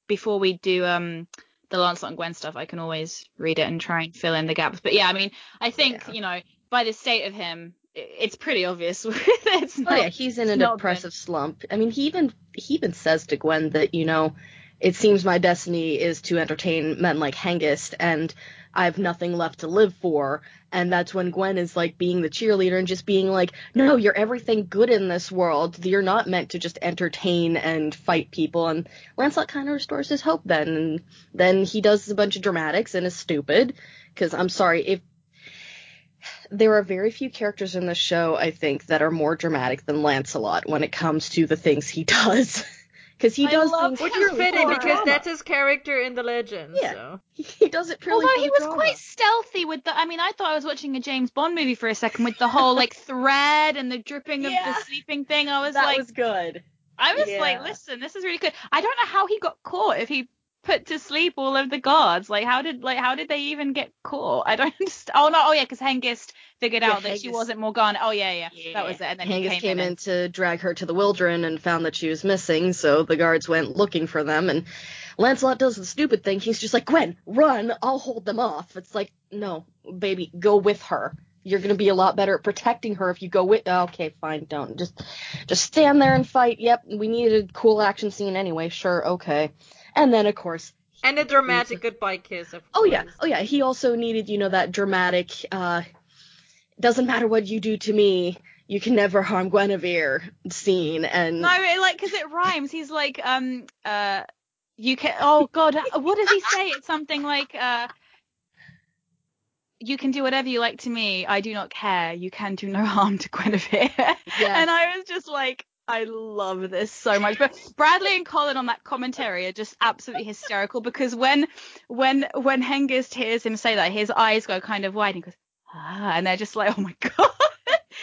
before we do um the Lancelot and Gwen stuff, I can always read it and try and fill in the gaps. But yeah, I mean, I think Yeah. you know by the state of him, it's pretty obvious. it's Oh yeah, he's in a not depressive slump. I mean, he even he even says to Gwen that you know, it seems my destiny is to entertain men like Hengist, and I have nothing left to live for. And that's when Gwen is like being the cheerleader and just being like, no, you're everything good in this world. You're not meant to just entertain and fight people. And Lancelot kind of restores his hope then, and then he does a bunch of dramatics and is stupid. Because I'm sorry if there are very few characters in the show, I think, that are more dramatic than Lancelot when it comes to the things he does. Because he I does love things Which Purely is fitting because drama. that's his character in the legend. Yeah. So. he does it purely Although he was drama. quite stealthy with the, I mean, I thought I was watching a James Bond movie for a second with the whole like thread and the dripping of the sleeping thing. I was that like, that was good. I was like, listen, this is really good. I don't know how he got caught if he put to sleep all of the guards. Like, how did like how did they even get caught? I don't understand. Oh no, oh yeah, because Hengist figured Yeah, out that she wasn't Morgana. Oh yeah, yeah, that was it. And then he Hengist came, came in. in to drag her to the Wilddeoren and found that she was missing, so the guards went looking for them, and Lancelot does the stupid thing. He's just like, Gwen, run, I'll hold them off. It's like, no, baby, go with her. You're gonna be a lot better at protecting her if you go with. Oh, okay, fine, don't just just stand there and fight. Yep, we needed a cool action scene anyway. Sure, okay. And then of course And a dramatic goodbye kiss, of Oh yeah, oh yeah. He also needed, you know, that dramatic. uh Doesn't matter what you do to me, you can never harm Guinevere scene. And No, it, like because it rhymes. He's like, um, uh, you can. Oh God, what does he say? It's something like, uh. You can do whatever you like to me. I do not care. You can do no harm to Guinevere. And I was just like, I love this so much. But Bradley and Colin on that commentary are just absolutely hysterical because when when when Hengist hears him say that, his eyes go kind of wide and he goes, ah, and they're just like, oh my god.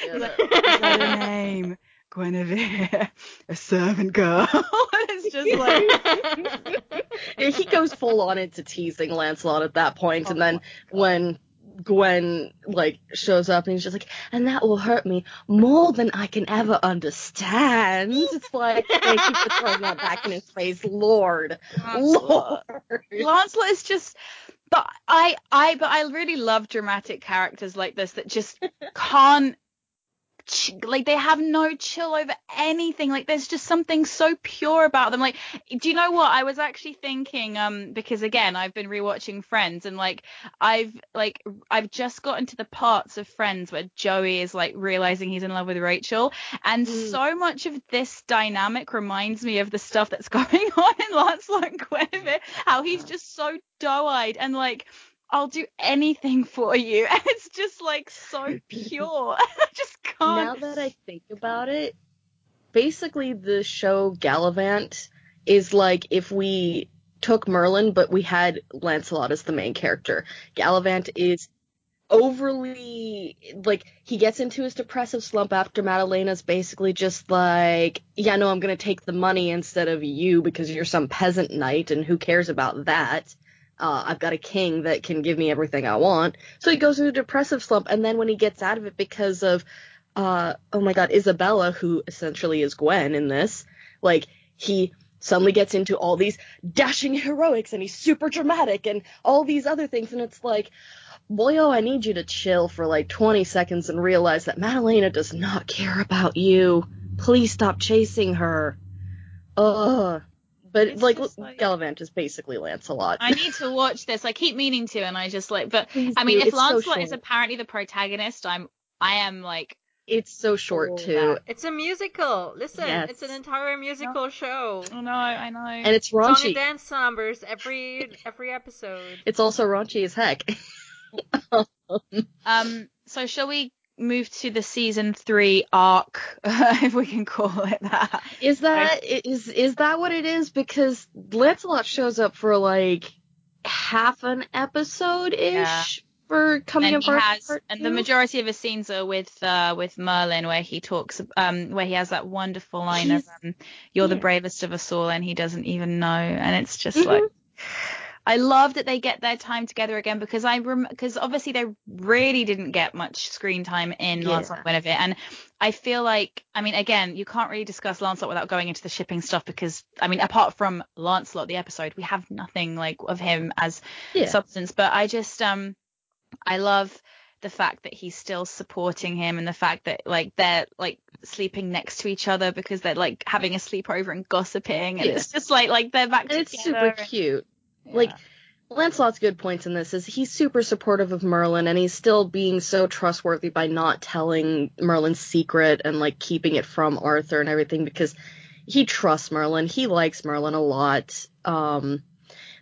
He's like, Is that a name? Guinevere, a servant girl. it's just like, Yeah, he goes full on into teasing Lancelot at that point, and Oh then when Gwen like shows up and he's just like, and that will hurt me more than I can ever understand. It's like they keep throwing that back in his face, Lord, Lancelot. Lord. Lancelot is just, but I, I, but I really love dramatic characters like this that just can't, ch- like they have no chill over anything. Like there's just something so pure about them. Like, do you know what? I was actually thinking, um, because again, I've been rewatching Friends and like I've like I've just gotten to the parts of Friends where Joey is like realizing he's in love with Rachel, and Mm. so much of this dynamic reminds me of the stuff that's going on in Lancelot and Guinevere. How he's just so doe-eyed and like. I'll do anything for you. And it's just like so pure. I just can't. Now that I think about it, basically the show Galavant is like if we took Merlin but we had Lancelot as the main character. Galavant is overly like he gets into his depressive slump after Madalena's basically just like, yeah, no, I'm gonna take the money instead of you because you're some peasant knight and who cares about that. Uh, I've got a king that can give me everything I want. So he goes into a depressive slump, and then when he gets out of it because of uh oh my god isabella who essentially is gwen in this like he suddenly gets into all these dashing heroics and he's super dramatic and all these other things and it's like boy oh i need you to chill for like 20 seconds and realize that madalena does not care about you. Please stop chasing her. Ugh but It's like, just like- Galavant is basically Lancelot. I need to watch this. I keep meaning to, and I just like. But Please I mean, do. if It's so Lancelot is apparently the protagonist, I'm. I am like. It's so short all too, that. It's a musical. Listen, Yes. it's an entire musical show. Oh no, I know. and it's Song and raunchy. dance numbers every every episode. It's also raunchy as heck. Um. So shall we move to the season three arc, if we can call it that? Is that is is that what it is? Because Lancelot shows up for like half an episode ish Yeah. for coming and of has, and the majority of his scenes are with uh, with Merlin, where he talks, um, where he has that wonderful line of, um, "You're the bravest of us all," and he doesn't even know, and it's just Mhm. like, I love that they get their time together again because I rem because obviously they really didn't get much screen time in Yeah. Lancelot Guinevere, and I feel like, I mean, again, you can't really discuss Lancelot without going into the shipping stuff because, I mean, apart from Lancelot the episode, we have nothing like of him as Yeah. substance. But I just um I love the fact that he's still supporting him and the fact that like they're like sleeping next to each other because they're like having a sleepover and gossiping and Yeah. it's just like like they're back and it's together. super cute. Like Lancelot's good points in this is he's super supportive of Merlin and he's still being so trustworthy by not telling Merlin's secret and like keeping it from Arthur and everything because he trusts Merlin. He likes Merlin a lot. Um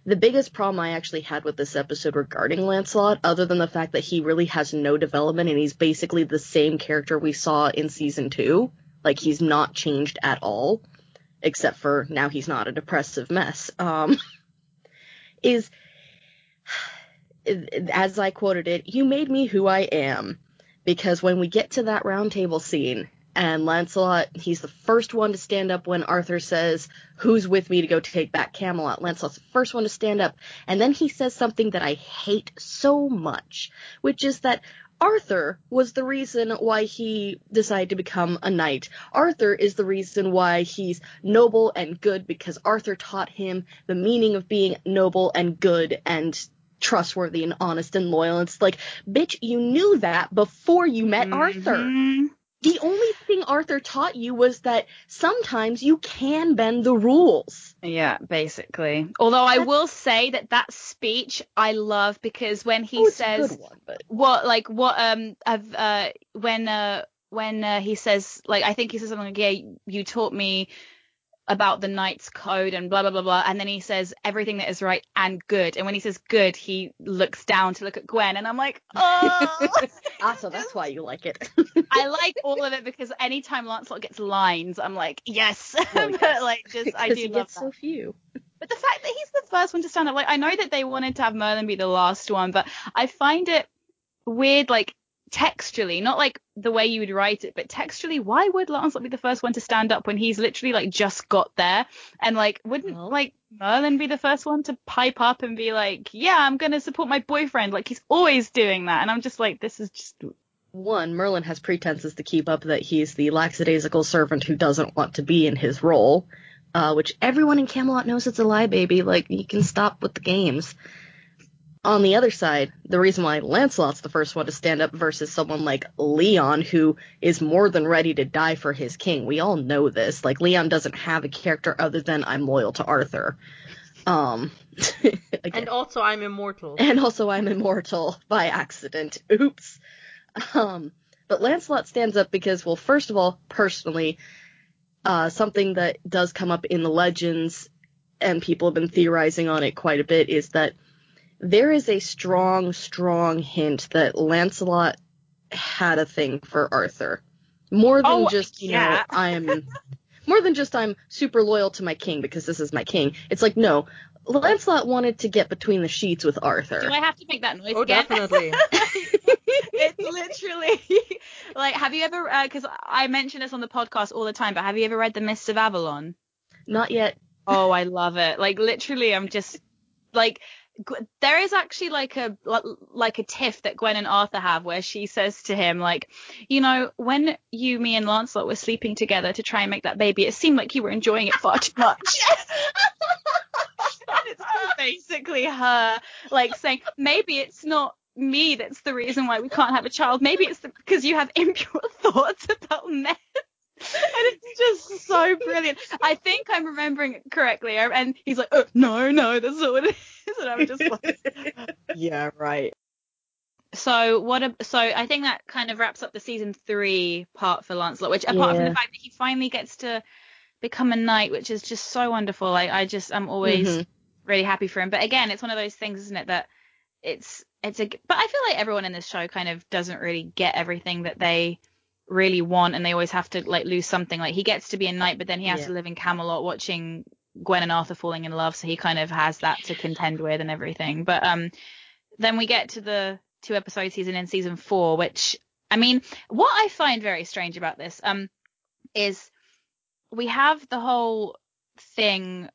the biggest problem I actually had with this episode regarding Lancelot, other than the fact that he really has no development and he's basically the same character we saw in season two, like he's not changed at all, except for now he's not a depressive mess. Um, is as I quoted it, you made me who I am. Because when we get to that round table scene, and Lancelot, he's the first one to stand up when Arthur says, Who's with me to go take back Camelot? Lancelot's the first one to stand up. And then he says something that I hate so much, which is that Arthur was the reason why he decided to become a knight. Arthur is the reason why he's noble and good because Arthur taught him the meaning of being noble and good and trustworthy and honest and loyal. It's like, bitch, you knew that before you met Arthur. Mm-hmm. The only thing Arthur taught you was that sometimes you can bend the rules. Yeah, basically. Although I will say that that speech I love because when he Oh, says one, but what like what um I've uh when uh when uh, he says like I think he says something like yeah you taught me about the knight's code and blah blah blah blah and then he says everything that is right and good and when he says good he looks down to look at Gwen and I'm like oh ah, so that's why you like it. I like all of it because anytime Lancelot gets lines I'm like yes Well, but yes. like just I do he love gets that so few. but the fact that he's the first one to stand up, like I know that they wanted to have Merlin be the last one, but I find it weird, like textually, not like the way you would write it, but textually, why would Lancelot be the first one to stand up when he's literally like just got there? And like, wouldn't Well- like Merlin be the first one to pipe up and be like, yeah, I'm gonna support my boyfriend? Like he's always doing that, and I'm just like, this is just One, Merlin has pretenses to keep up that he's the lackadaisical servant who doesn't want to be in his role, uh, which everyone in Camelot knows it's a lie, baby. Like, you can stop with the games. On the other side, the reason why Lancelot's the first one to stand up versus someone like Leon, who is more than ready to die for his king. We all know this. Like, Leon doesn't have a character other than I'm loyal to Arthur. Um, And also, I'm immortal. and also I'm immortal by accident. Oops. Um, but Lancelot stands up because, well, first of all, personally, uh, something that does come up in the legends, and people have been theorizing on it quite a bit, is that there is a strong, strong hint that Lancelot had a thing for Arthur. More than Oh, just, you yeah. know, I'm more than just I'm super loyal to my king because this is my king. It's like, no, Lancelot wanted to get between the sheets with Arthur. Do I have to make that noise Oh, again? definitely. it's literally like, have you ever? Uh, because I mention this on the podcast all the time, but have you ever read The Mists of Avalon? Not yet. Oh, I love it. Like literally, I'm just like. There is actually like a like a tiff that Gwen and Arthur have where she says to him like, you know, when you, me, and Lancelot were sleeping together to try and make that baby, it seemed like you were enjoying it far too much. And it's basically her like saying maybe it's not me that's the reason why we can't have a child. Maybe it's because you have impure thoughts about men. And it's just so brilliant. I think I'm remembering it correctly. And he's like, oh, no, no, that's not what it is. And I'm just like, yeah, right. so what? A, so I think that kind of wraps up the season three part for Lancelot. Which, apart from the fact that he finally gets to become a knight, which is just so wonderful. I, I just, I'm always Mhm. really happy for him. But again, it's one of those things, isn't it? That it's it's a. But I feel like everyone in this show kind of doesn't really get everything that they really want, and they always have to like lose something. Like he gets to be a knight, but then he has Yeah. to live in Camelot watching Gwen and Arthur falling in love, so he kind of has that to contend with and everything. But um, then we get to the two episode season in season four, which I mean, what I find very strange about this um is we have the whole thing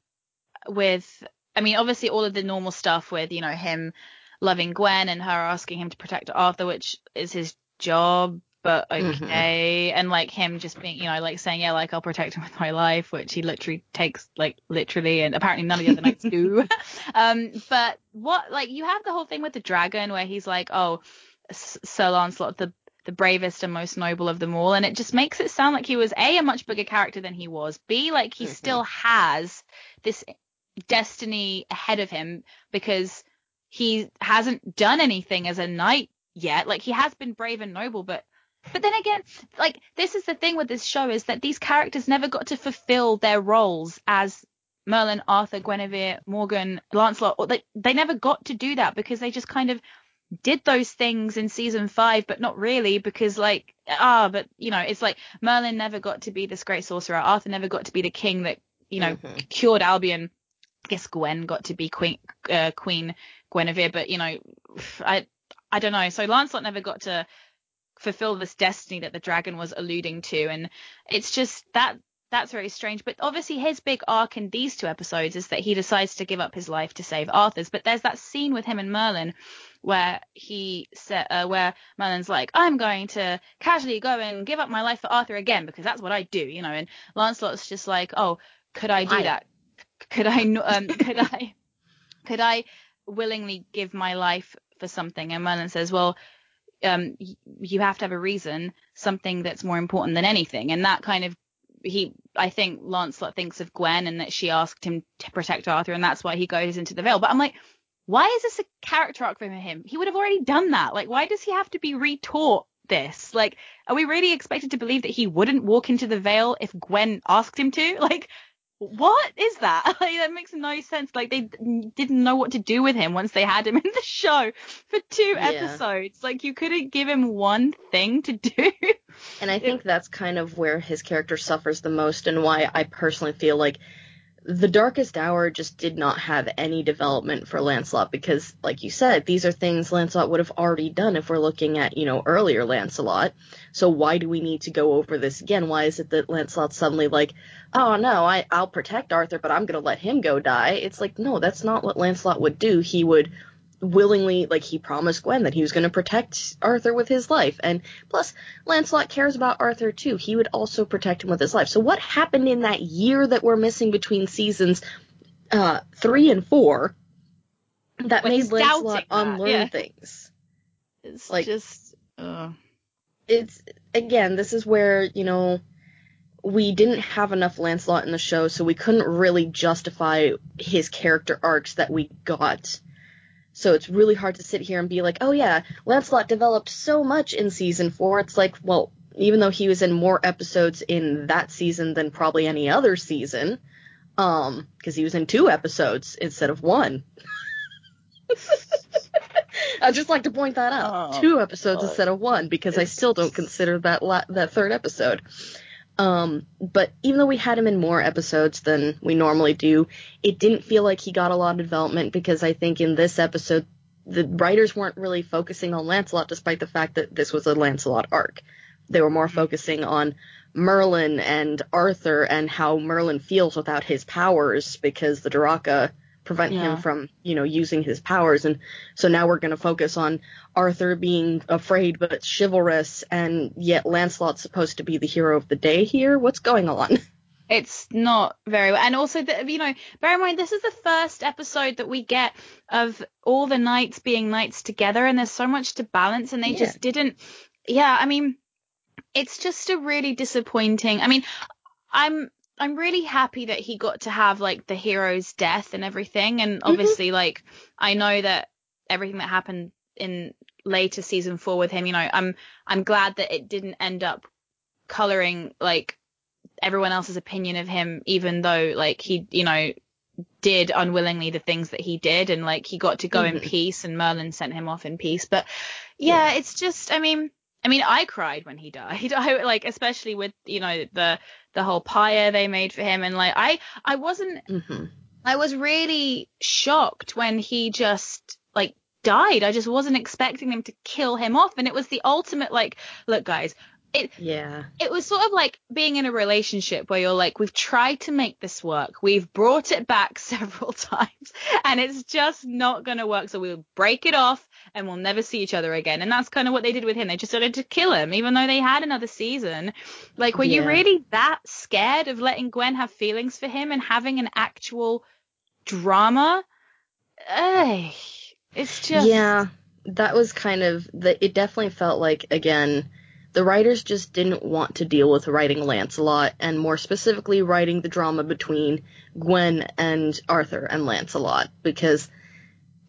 with I mean, obviously all of the normal stuff with, you know, him loving Gwen and her asking him to protect Arthur, which is his job, but Mhm. okay. And like him just being, you know, like saying, yeah, like I'll protect him with my life, which he literally takes like literally, and apparently none of the other knights do. um, but what, like, you have the whole thing with the dragon where he's like, oh, Sir Lancelot, the the bravest and most noble of them all, and it just makes it sound like he was a a much bigger character than he was. B like he Mhm. still has this destiny ahead of him because he hasn't done anything as a knight yet. Like he has been brave and noble, but but then again, like this is the thing with this show is that these characters never got to fulfill their roles as Merlin, Arthur, Guinevere, Morgan, Lancelot. Or they they never got to do that because they just kind of did those things in season five, but not really because like ah, but you know, it's like Merlin never got to be this great sorcerer. Arthur never got to be the king that you know Mhm. cured Albion. I guess Gwen got to be Queen uh, Queen Guinevere, but you know, I I don't know. So Lancelot never got to fulfill this destiny that the dragon was alluding to, and it's just that that's very strange. But obviously, his big arc in these two episodes is that he decides to give up his life to save Arthur's. But there's that scene with him and Merlin where he said, uh, where Merlin's like, I'm going to casually go and give up my life for Arthur again because that's what I do, you know. And Lancelot's just like, oh, could I do Why? that? Could I, um, could I, could I willingly give my life for something? And Merlin says, well, um, you have to have a reason, something that's more important than anything. And that kind of, he, I think Lancelot thinks of Gwen and that she asked him to protect Arthur, and that's why he goes into the veil. But I'm like, why is this a character arc for him? He would have already done that. Like, why does he have to be retaught this? Like, are we really expected to believe that he wouldn't walk into the veil if Gwen asked him to? Like, what is that? Like, that makes no sense. Like, they d- didn't know what to do with him once they had him in the show for two Yeah. episodes. Like, you couldn't give him one thing to do. And I think that's kind of where his character suffers the most, and why I personally feel like the Darkest Hour just did not have any development for Lancelot because, like you said, these are things Lancelot would have already done if we're looking at, you know, earlier Lancelot. So why do we need to go over this again? Why is it that Lancelot's suddenly like, oh no, I, I'll protect Arthur, but I'm gonna let him go die? It's like, no, that's not what Lancelot would do. He would willingly, like, he promised Gwen that he was gonna protect Arthur with his life. And plus, Lancelot cares about Arthur too. He would also protect him with his life. So what happened in that year that we're missing between seasons uh, three and four that When made Lancelot unlearn yeah. things? It's Like- just, uh, It's again, this is where you know we didn't have enough Lancelot in the show, so we couldn't really justify his character arcs that we got. So it's really hard to sit here and be like, oh yeah, Lancelot developed so much in season four. It's like, well, even though he was in more episodes in that season than probably any other season, um, because he was in two episodes instead of one. I'd just like to point that out. Oh, two episodes God. instead of one because I still don't consider that la- that third episode. Um, but even though we had him in more episodes than we normally do, it didn't feel like he got a lot of development because I think in this episode the writers weren't really focusing on Lancelot despite the fact that this was a Lancelot arc. They were more Mhm. focusing on Merlin and Arthur and how Merlin feels without his powers because the Dorocha prevent Yeah. him from, you know, using his powers and so now we're going to focus on Arthur being afraid but chivalrous and yet Lancelot's supposed to be the hero of the day here. What's going on? it's not very well. And also, the, you know, bear in mind, this is the first episode that we get of all the knights being knights together, and there's so much to balance, and they Yeah. just didn't. Yeah, I mean, it's just a really disappointing. I mean, I'm. I'm really happy that he got to have like the hero's death and everything. And obviously, like, I know that everything that happened in later season four with him, you know, I'm I'm glad that it didn't end up coloring like everyone else's opinion of him, even though like he, you know, did unwillingly the things that he did, and like he got to go in Mhm. peace, and Merlin sent him off in peace. But yeah, it's just, I mean, I mean, I cried when he died. I like, especially with you know the the whole pyre they made for him, and like I I wasn't hmm I was really shocked when he just like died. I just wasn't expecting them to kill him off, and it was the ultimate like, look, guys, it Yeah. it was sort of like being in a relationship where you're like, we've tried to make this work, we've brought it back several times, and it's just not gonna work. So we'll break it off, and we'll never see each other again. And that's kind of what they did with him. They just started to kill him, even though they had another season. Like, were you really that scared of letting Gwen have feelings for him and having an actual drama? Ugh, it's just Yeah, that was kind of the. It definitely felt like again, the writers just didn't want to deal with writing Lancelot, and more specifically, writing the drama between Gwen and Arthur and Lancelot, because,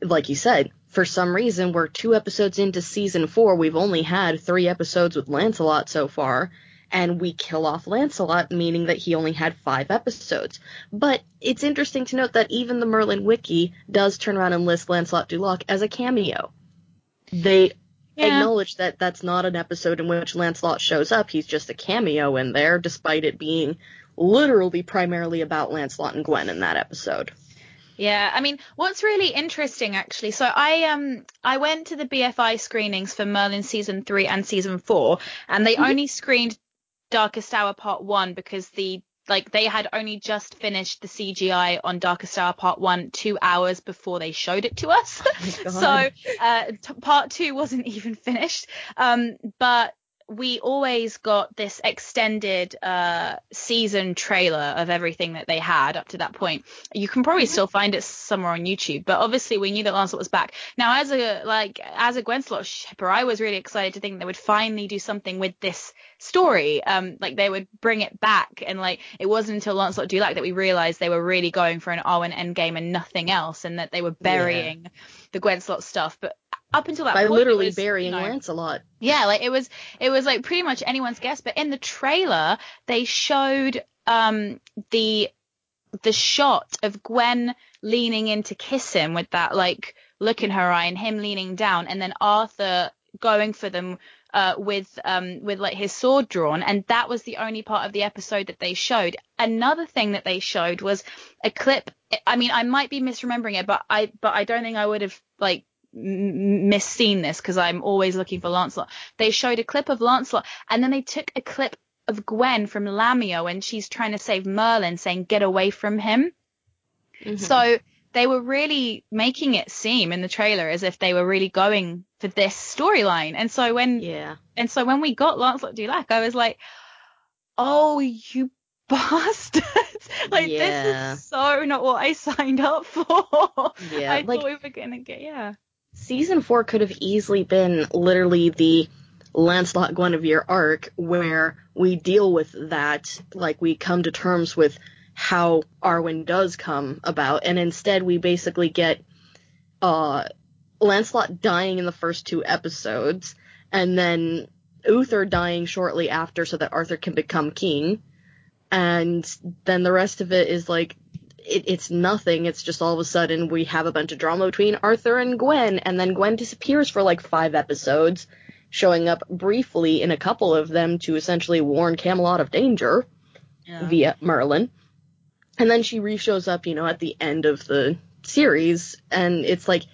like you said, for some reason, we're two episodes into season four. We've only had three episodes with Lancelot so far. And we kill off Lancelot, meaning that he only had five episodes. But it's interesting to note that even the Merlin Wiki does turn around and list Lancelot du Lac as a cameo. They Yeah. acknowledge that that's not an episode in which Lancelot shows up. He's just a cameo in there, despite it being literally primarily about Lancelot and Gwen in that episode. Yeah, I mean, what's really interesting actually, so I um I went to the BFI screenings for Merlin season 3 and season 4 and they only screened Darkest Hour part 1 because the like they had only just finished the CGI on Darkest Hour part 1 2 hours before they showed it to us. God. so uh, t- part two wasn't even finished. Um, but we always got this extended uh, season trailer of everything that they had up to that point. You can probably still find it somewhere on YouTube, but obviously we knew that Lancelot was back. Now, as a like as a Gwenslot shipper, I was really excited to think they would finally do something with this story. Um, like they would bring it back, and like it wasn't until Lancelot like that we realized they were really going for an Arwen endgame and nothing else, and that they were burying the Gwenslot stuff. But up until that By point, it literally was, burying you know, Lancelot. yeah, like it was it was like pretty much anyone's guess. But in the trailer, they showed um the the shot of Gwen leaning in to kiss him with that like look in her eye and him leaning down and then Arthur going for them uh, with um with like his sword drawn and that was the only part of the episode that they showed. Another thing that they showed was a clip I mean I might be misremembering it but I but I don't think I would have like misseen this because I'm always looking for Lancelot. They showed a clip of Lancelot and then they took a clip of Gwen from Lamia and she's trying to save Merlin saying get away from him. Mhm. So they were really making it seem in the trailer as if they were really going for this storyline. And so when yeah. and so when we got Lancelot du Lac, I was like, oh, you bastards! like Yeah. this is so not what I signed up for. Yeah, I like- thought we were gonna get yeah. Season four could have easily been literally the Lancelot Guinevere arc where we deal with that, like we come to terms with how Arwen does come about, and instead we basically get uh Lancelot dying in the first two episodes, and then Uther dying shortly after so that Arthur can become king, and then the rest of it is like it, it's nothing. It's just all of a sudden we have a bunch of drama between Arthur and Gwen, and then Gwen disappears for like five episodes, showing up briefly in a couple of them to essentially warn Camelot of danger Yeah. via Merlin. And then she re-shows up, you know, at the end of the series, and it's like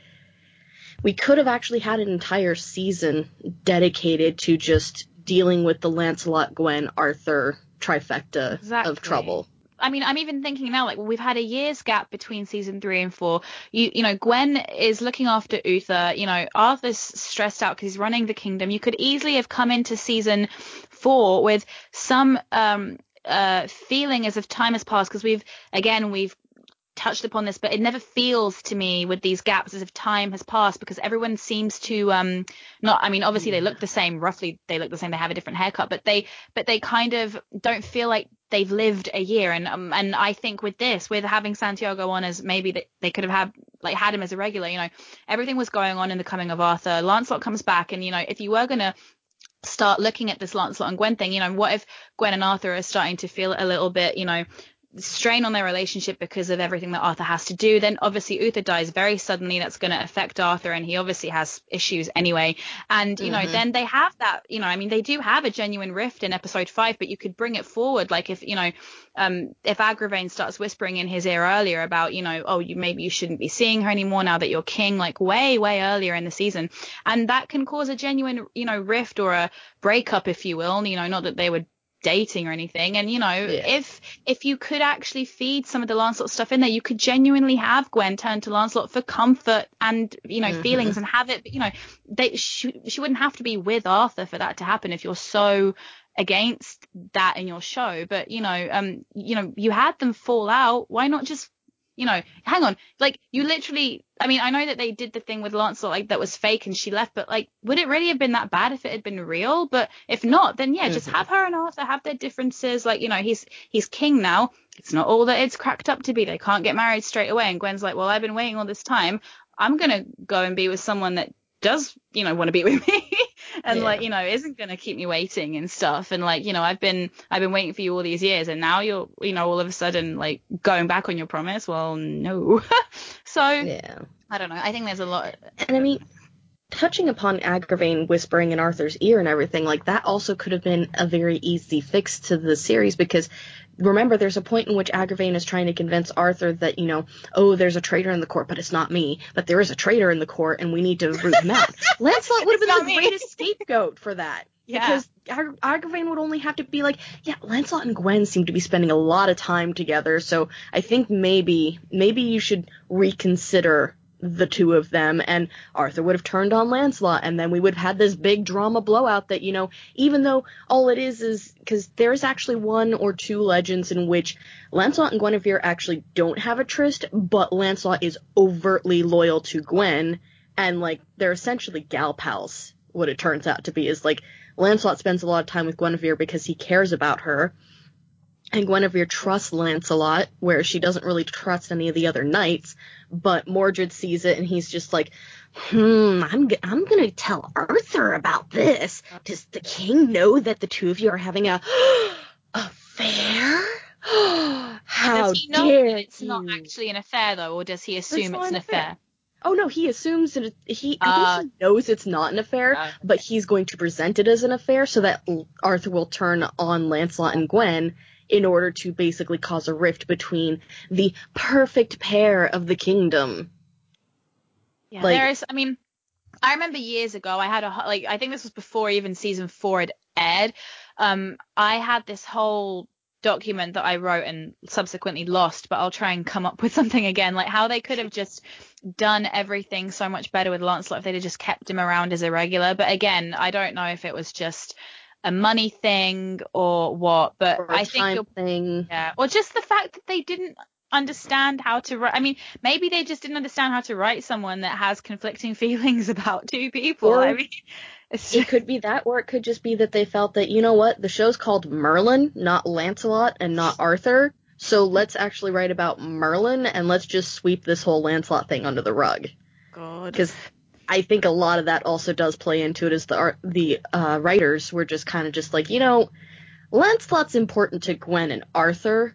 we could have actually had an entire season dedicated to just dealing with the Lancelot, Gwen, Arthur trifecta Exactly. of trouble. I mean, I'm even thinking now, like, well, we've had a year's gap between season three and four. You, you know, Gwen is looking after Uther. You know, Arthur's stressed out because he's running the kingdom. You could easily have come into season four with some um uh feeling as if time has passed because we've again we've touched upon this, but it never feels to me with these gaps as if time has passed because everyone seems to um not I mean obviously they look the same roughly they look the same they have a different haircut but they but they kind of don't feel like they've lived a year. And um, and I think with this with having Santiago on as maybe they, they could have had like had him as a regular you know everything was going on in the coming of Arthur. Lancelot comes back and you know if you were gonna start looking at this Lancelot and Gwen thing you know what if Gwen and Arthur are starting to feel a little bit you know strain on their relationship because of everything that Arthur has to do. Then obviously Uther dies very suddenly. That's going to affect Arthur, and he obviously has issues anyway. And you Mhm. know, then they have that. You know, I mean, they do have a genuine rift in episode five, but you could bring it forward. Like if you know, um, if Agravain starts whispering in his ear earlier about, you know, oh, you maybe you shouldn't be seeing her anymore now that you're king, like way way earlier in the season, and that can cause a genuine, you know, rift or a breakup, if you will. You know, not that they would dating or anything and you know Yeah. if if you could actually feed some of the Lancelot stuff in there you could genuinely have Gwen turn to Lancelot for comfort and you know Mhm. feelings and have it you know they she, she wouldn't have to be with Arthur for that to happen if you're so against that in your show but you know um you know you had them fall out why not just you know hang on like you literally I mean I know that they did the thing with Lancelot like that was fake and she left but like would it really have been that bad if it had been real? But if not then yeah just Mhm. have her and Arthur have their differences like you know he's he's king now. It's not all that it's cracked up to be. They can't get married straight away. And Gwen's like well I've been waiting all this time. I'm gonna go and be with someone that does you know want to be with me. And Yeah. like you know isn't gonna keep me waiting and stuff. And like you know I've been I've been waiting for you all these years and now you're you know all of a sudden like going back on your promise? Well no. So Yeah. I don't know. I think there's a lot And I mean, touching upon Agravain whispering in Arthur's ear and everything, like that also could have been a very easy fix to the series because remember, there's a point in which Agravain is trying to convince Arthur that, you know, oh, there's a traitor in the court, but it's not me. But there is a traitor in the court and we need to root him out. Lancelot would have been the me. greatest scapegoat for that. Yeah. Because Ag- Agravain would only have to be like, yeah, Lancelot and Gwen seem to be spending a lot of time together, so I think maybe, maybe you should reconsider the two of them, and Arthur would have turned on Lancelot, and then we would have had this big drama blowout that, you know, even though all it is is, because there's actually one or two legends in which Lancelot and Guinevere actually don't have a tryst, but Lancelot is overtly loyal to Gwen, and, like, they're essentially gal pals, what it turns out to be, is, like, Lancelot spends a lot of time with Guinevere because he cares about her, and Guinevere trusts Lancelot, where she doesn't really trust any of the other knights. But Mordred sees it, and he's just like, "Hmm, I'm g- I'm gonna tell Arthur about this. Does the king know that the two of you are having a affair? How does he know dare that it's not actually an affair though or does he assume not it's an affair. affair Oh no, he assumes that it, he. I think he knows it's not an affair, Ah, but he's going to present it as an affair so that Arthur will turn on Lancelot and Gwen in order to basically cause a rift between the perfect pair of the kingdom. Yeah, Like- there is. I mean, I remember years ago, I had a like. I think this was before even season four had aired. Um, I had this whole document that I wrote and subsequently lost, but I'll try and come up with something again. Like how they could have just done everything so much better with Lancelot if they'd have just kept him around as a regular. But again, I don't know if it was just a money thing or what. But Or a I think time thing. yeah, or just the fact that they didn't understand how to write. I mean, maybe they just didn't understand how to write someone that has conflicting feelings about two people. Or- I mean, it's It could be that, or it could just be that they felt that, you know what, the show's called Merlin, not Lancelot, and not Arthur. So let's actually write about Merlin, and let's just sweep this whole Lancelot thing under the rug. God. because I think a lot of that also does play into it as the art, the uh, writers were just kind of just like, you know, Lancelot's important to Gwen and Arthur.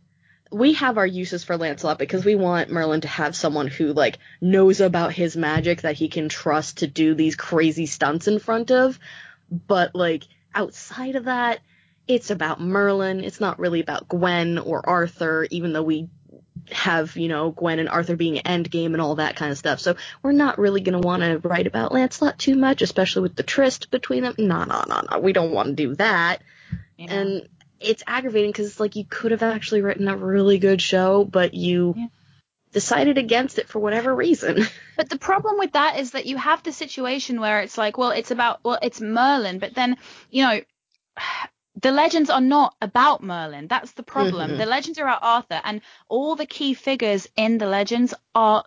We have our uses for Lancelot because we want Merlin to have someone who like knows about his magic that he can trust to do these crazy stunts in front of. But like outside of that, it's about Merlin. It's not really about Gwen or Arthur, even though we have, you know, Gwen and Arthur being endgame and all that kind of stuff. So we're not really going to want to write about Lancelot too much, especially with the tryst between them. No, no, no, no. We don't want to do that. know. And it's aggravating because it's like you could have actually written a really good show, but you Yeah. decided against it for whatever reason. But the problem with that is that you have the situation where it's like, well, it's about, well, it's Merlin, but then, you know, the legends are not about Merlin. That's the problem. The legends are about Arthur, and all the key figures in the legends are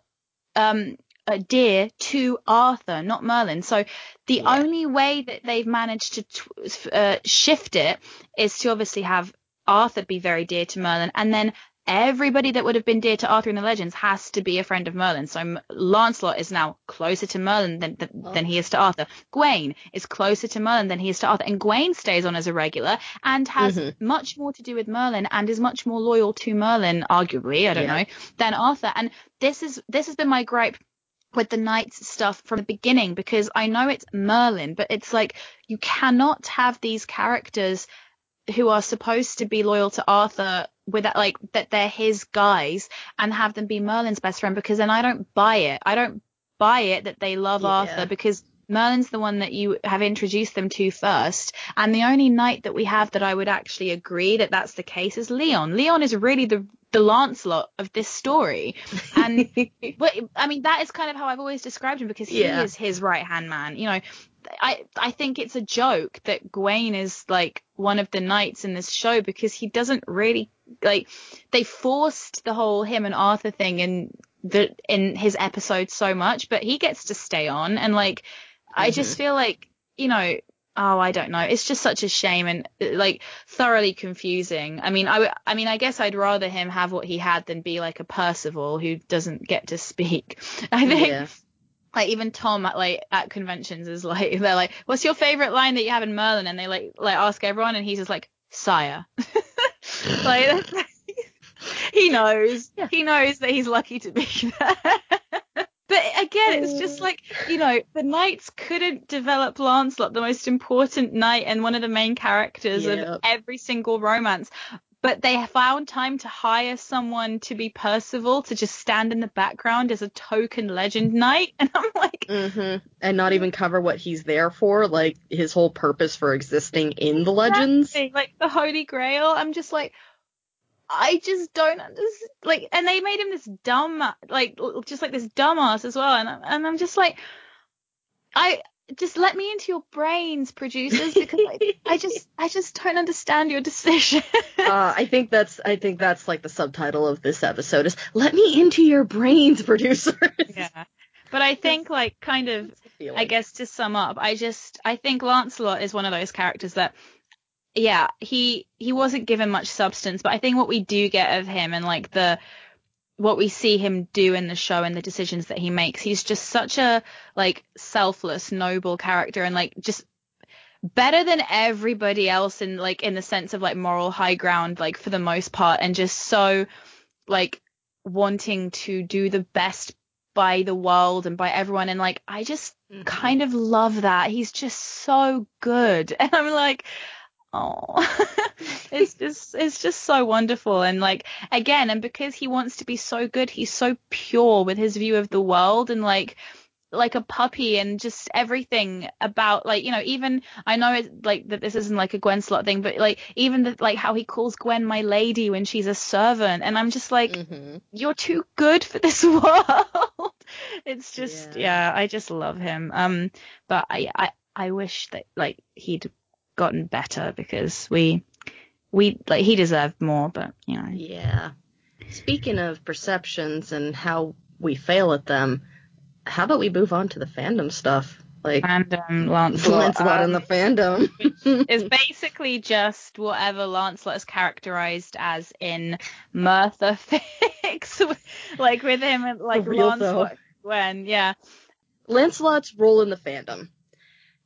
um, uh, dear to Arthur, not Merlin. So the Yeah. only way that they've managed to uh, shift it is to obviously have Arthur be very dear to Merlin, and then everybody that would have been dear to Arthur in the legends has to be a friend of Merlin. So Lancelot is now closer to Merlin than than, Oh. than he is to Arthur. Gawain is closer to Merlin than he is to Arthur, and Gawain stays on as a regular and has Mhm. much more to do with Merlin and is much more loyal to Merlin, arguably, I don't Yeah. know, than Arthur. And this is this has been my gripe with the knights stuff from the beginning because I know it's Merlin, but it's like you cannot have these characters who are supposed to be loyal to Arthur without like that they're his guys and have them be Merlin's best friend because then I don't buy it. I don't buy it that they love Yeah. Arthur because Merlin's the one that you have introduced them to first. And the only knight that we have that I would actually agree that that's the case is Leon. Leon is really the the Lancelot of this story. And but I mean that is kind of how I've always described him because he Yeah. is his right hand man. You know, I I think it's a joke that Gawain is like one of the knights in this show because he doesn't really like they forced the whole him and Arthur thing in the in his episode so much, but he gets to stay on and like I just mm-hmm. feel like you know oh I don't know it's just such a shame and uh, like thoroughly confusing. I mean I w- I mean I guess I'd rather him have what he had than be like a Percival who doesn't get to speak. I think Yeah. like even Tom at like at conventions is like they're like, "What's your favorite line that you have in Merlin?" And they like like ask everyone, and he's just like, "Sire." like he knows, Yeah. he knows that he's lucky to be there. But again, it's just like, you know, the knights couldn't develop Lancelot, the most important knight and one of the main characters Yep. of every single romance. But they found time to hire someone to be Percival to just stand in the background as a token legend knight. And I'm like, hmm And not even cover what he's there for, like his whole purpose for existing in the legends. Like the Holy Grail. I'm just like, I just don't understand. Like, and they made him this dumb, like, just like this dumbass as well. And I'm, and I'm just like, I just let me into your brains, producers, because I, I just, I just don't understand your decision. Uh, I think that's I think that's like the subtitle of this episode is "Let me into your brains, producers." yeah. But I think, like, kind of, I guess to sum up, I just I think Lancelot is one of those characters that yeah, he he wasn't given much substance, but I think what we do get of him and like the what we see him do in the show and the decisions that he makes, he's just such a like selfless, noble character and like just better than everybody else in like in the sense of like moral high ground like for the most part and just so like wanting to do the best by the world and by everyone and like I just Mhm. kind of love that. He's just so good. And I'm like, oh, it's just, it's just so wonderful. And like, again, and because he wants to be so good, he's so pure with his view of the world and like, like a puppy and just everything about like you know even I know it like that this isn't like a Gwenslot thing but like even the, like how he calls Gwen my lady when she's a servant and I'm just like Mhm. you're too good for this world. it's just Yeah. yeah. I just love him. Um but I I I wish that like he'd gotten better because we we like he deserved more, but you know. Yeah. Speaking of perceptions and how we fail at them, how about we move on to the fandom stuff? Like Random Lancelot. Lancelot in um, the fandom. is basically just whatever Lancelot is characterized as in Merthur fics, like with him like For real, Lancelot Gwen, yeah. Lancelot's role in the fandom.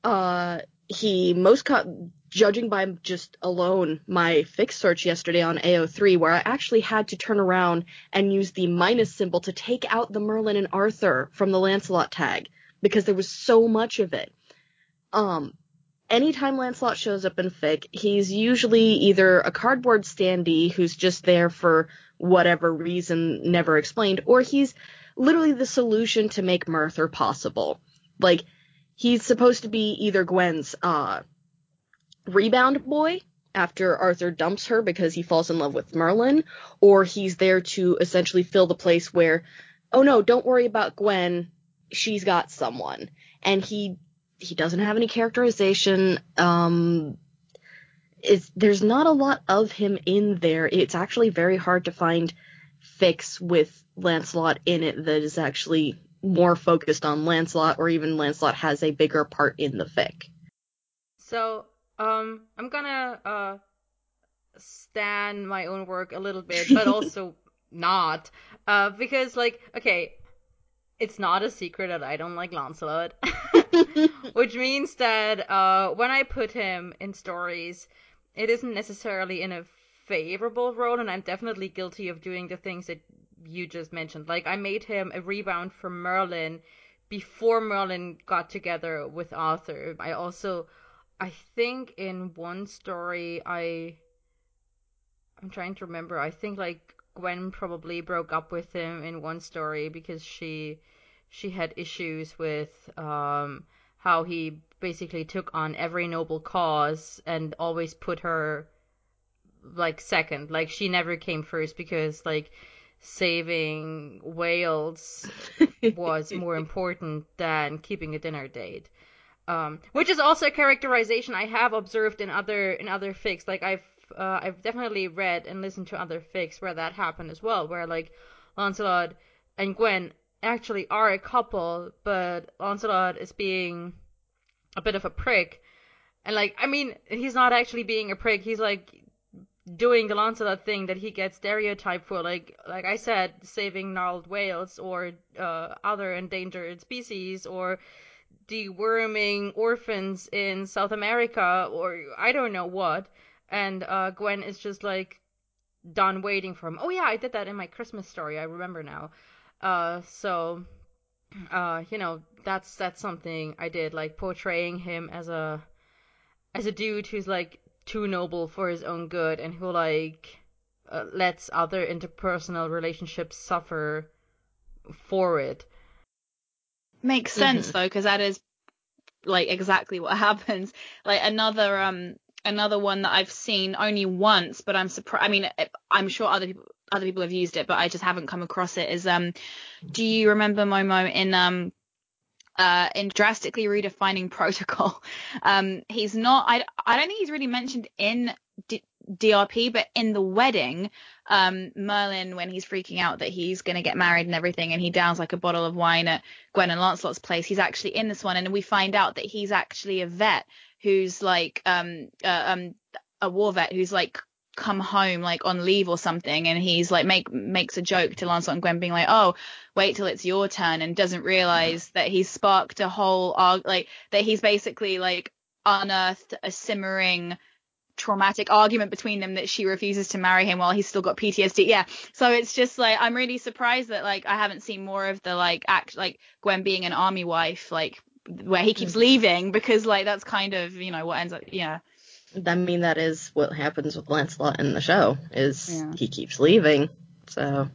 Uh, he most co- judging by just alone my fics search yesterday on AO3, where I actually had to turn around and use the minus symbol to take out the Merlin and Arthur from the Lancelot tag because there was so much of it. Um, anytime Lancelot shows up in fic, he's usually either a cardboard standee who's just there for whatever reason never explained, or he's literally the solution to make Merthur possible. Like, he's supposed to be either Gwen's uh, rebound boy after Arthur dumps her because he falls in love with Merlin, or he's there to essentially fill the place where, oh no, don't worry about Gwen, she's got someone. And he he doesn't have any characterization. Um, it's, there's not a lot of him in there. It's actually very hard to find fics with Lancelot in it that is actually more focused on Lancelot, or even Lancelot has a bigger part in the fic. So, um, I'm gonna uh stan my own work a little bit, but also not. Uh, because like, okay, it's not a secret that I don't like Lancelot, which means that uh, when I put him in stories, it isn't necessarily in a favorable role, and I'm definitely guilty of doing the things that you just mentioned. Like I made him a rebound for Merlin before Merlin got together with Arthur. I also I think in one story I I'm trying to remember. I think like Gwen probably broke up with him in one story because she she had issues with um how he basically took on every noble cause and always put her like second. Like she never came first because like saving Wales was more important than keeping a dinner date. Um, which is also a characterization I have observed in other in other fics. Like I've uh, I've definitely read and listened to other fics where that happened as well, where like Lancelot and Gwen actually are a couple, but Lancelot is being a bit of a prick. And like, I mean, he's not actually being a prick. He's like doing the Lancelot thing that he gets stereotyped for, like like I said, saving gnarled whales or uh, other endangered species or deworming orphans in South America or I don't know what. And uh, Gwen is just like done waiting for him. Oh yeah, I did that in my Christmas story. I remember now. Uh, so uh, you know, that's that's something I did, like portraying him as a as a dude who's like too noble for his own good and who like uh, lets other interpersonal relationships suffer for it. Makes sense mm-hmm. though, because that is like exactly what happens. Like another um another one that I've seen only once, but I'm surprised. I mean, I'm sure other people other people have used it, but I just haven't come across it. Is um, do you remember Momo in um uh, in drastically redefining protocol. Um, he's not. I I don't think he's really mentioned in D- DRP, but in the wedding, um, Merlin when he's freaking out that he's going to get married and everything, and he downs like a bottle of wine at Gwen and Lancelot's place. He's actually in this one, and we find out that he's actually a vet who's like um uh, um a war vet who's like come home like on leave or something and he's like make makes a joke to Lancelot and Gwen being like oh wait till it's your turn and doesn't realize that he's sparked a whole arg like that he's basically like unearthed a simmering traumatic argument between them that she refuses to marry him while he's still got PTSD. Yeah. So it's just like I'm really surprised that like I haven't seen more of the like act like Gwen being an army wife like where he keeps mm. leaving because like that's kind of you know what ends up yeah I mean, that is what happens with Lancelot in the show. Is yeah. he keeps leaving. So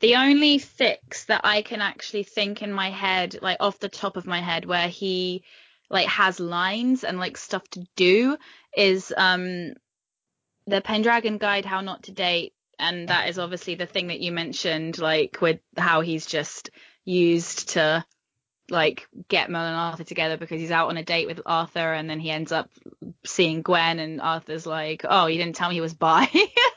the only fics that I can actually think in my head, like off the top of my head, where he like has lines and like stuff to do, is um the Pendragon Guide: How Not to Date, and that is obviously the thing that you mentioned, like with how he's just used to like get Merlin and Arthur together because he's out on a date with Arthur and then he ends up seeing Gwen and Arthur's like, "Oh, you didn't tell me he was bi."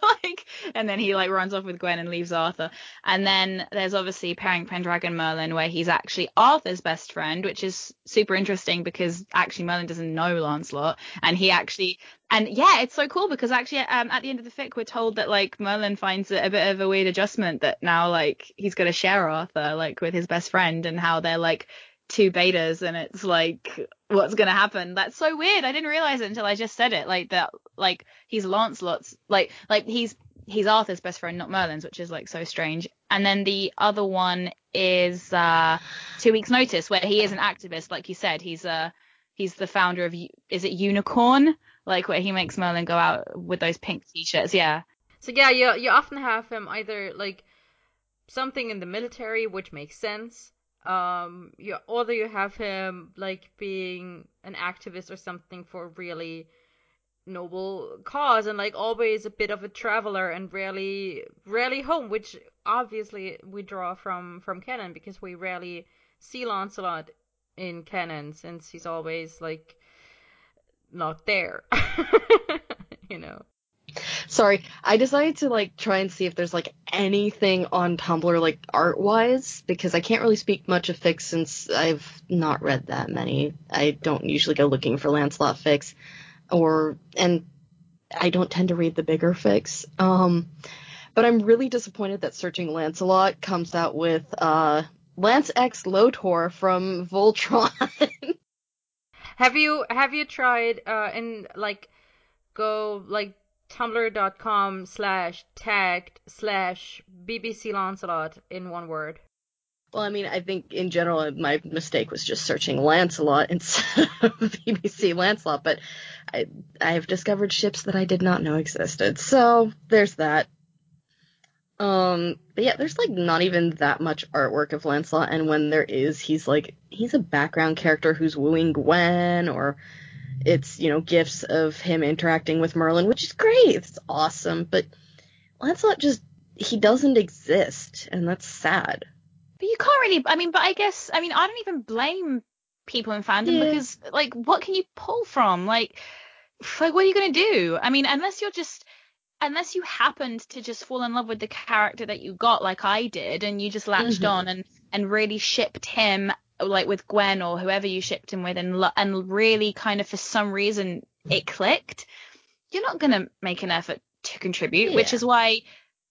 and then he like runs off with Gwen and leaves Arthur. And then there's obviously pairing Pendragon Merlin where he's actually Arthur's best friend, which is super interesting because actually Merlin doesn't know Lancelot. And he actually and yeah, it's so cool because actually um, at the end of the fic we're told that like Merlin finds it a bit of a weird adjustment that now like he's going to share Arthur like with his best friend and how they're like two betas and it's like what's going to happen? That's so weird. I didn't realize it until i just said it like that like he's lancelot's like like he's he's arthur's best friend not merlin's which is like so strange. And then the other one is uh two weeks notice where he is an activist like you said. He's uh he's the founder of is it unicorn? Like where he makes merlin go out with those pink t-shirts yeah. So yeah you you often have him either like something in the military which makes sense. Um you either you have him like being an activist or something for really noble cause and like always a bit of a traveler and rarely rarely home which obviously we draw from from canon because we rarely see Lancelot in canon since he's always like not there you know Sorry, I decided to like try and see if there's like anything on Tumblr like art wise because I can't really speak much of fics since I've not read that many. I don't usually go looking for Lancelot fics or and I don't tend to read the bigger fics. Um, but I'm really disappointed that Searching Lancelot comes out with uh, Lance X Lotor from Voltron. have you have you tried uh and like go like tumblr.com slash tagged slash BBC Lancelot in one word? Well, I mean, I think in general my mistake was just searching Lancelot instead of BBC Lancelot, but I I have discovered ships that I did not know existed. So there's that. Um, but yeah, there's like not even that much artwork of Lancelot, and when there is, he's like he's a background character who's wooing Gwen, or it's you know gifts of him interacting with Merlin, which is great, it's awesome. But Lancelot just he doesn't exist, and that's sad. But you can't really. I mean, but I guess I mean I don't even blame people in fandom yeah. because like what can you pull from? Like, like what are you gonna do? I mean, unless you're just unless you happened to just fall in love with the character that you got like I did and you just latched mm-hmm. on and and really shipped him like with Gwen or whoever you shipped him with and and really kind of for some reason it clicked you're not going to make an effort to contribute yeah. which is why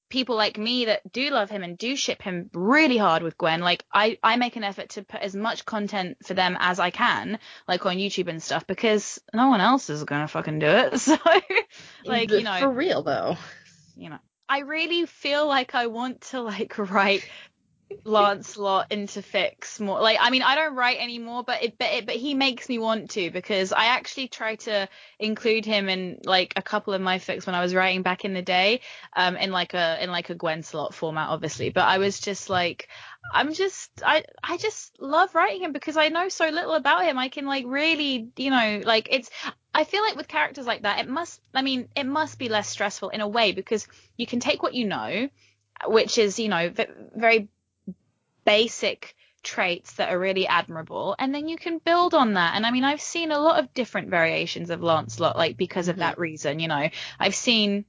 people like me that do love him and do ship him really hard with Gwen, like I, I make an effort to put as much content for them as I can, like on YouTube and stuff, because no one else is gonna fucking do it. So, like, you know, for real though, you know, I really feel like I want to like write Lancelot into fics more. Like, I mean, I don't write anymore, but it, but it, but he makes me want to because I actually try to include him in like a couple of my fics when I was writing back in the day, um, in like a in like a Gwenslot format, obviously. But I was just like, I'm just, I, I just love writing him because I know so little about him. I can like really, you know, like it's. I feel like with characters like that, it must, I mean, it must be less stressful in a way because you can take what you know which is you know very basic traits that are really admirable and then you can build on that. And i mean i've seen a lot of different variations of lancelot like because of mm-hmm. that reason you know. I've seen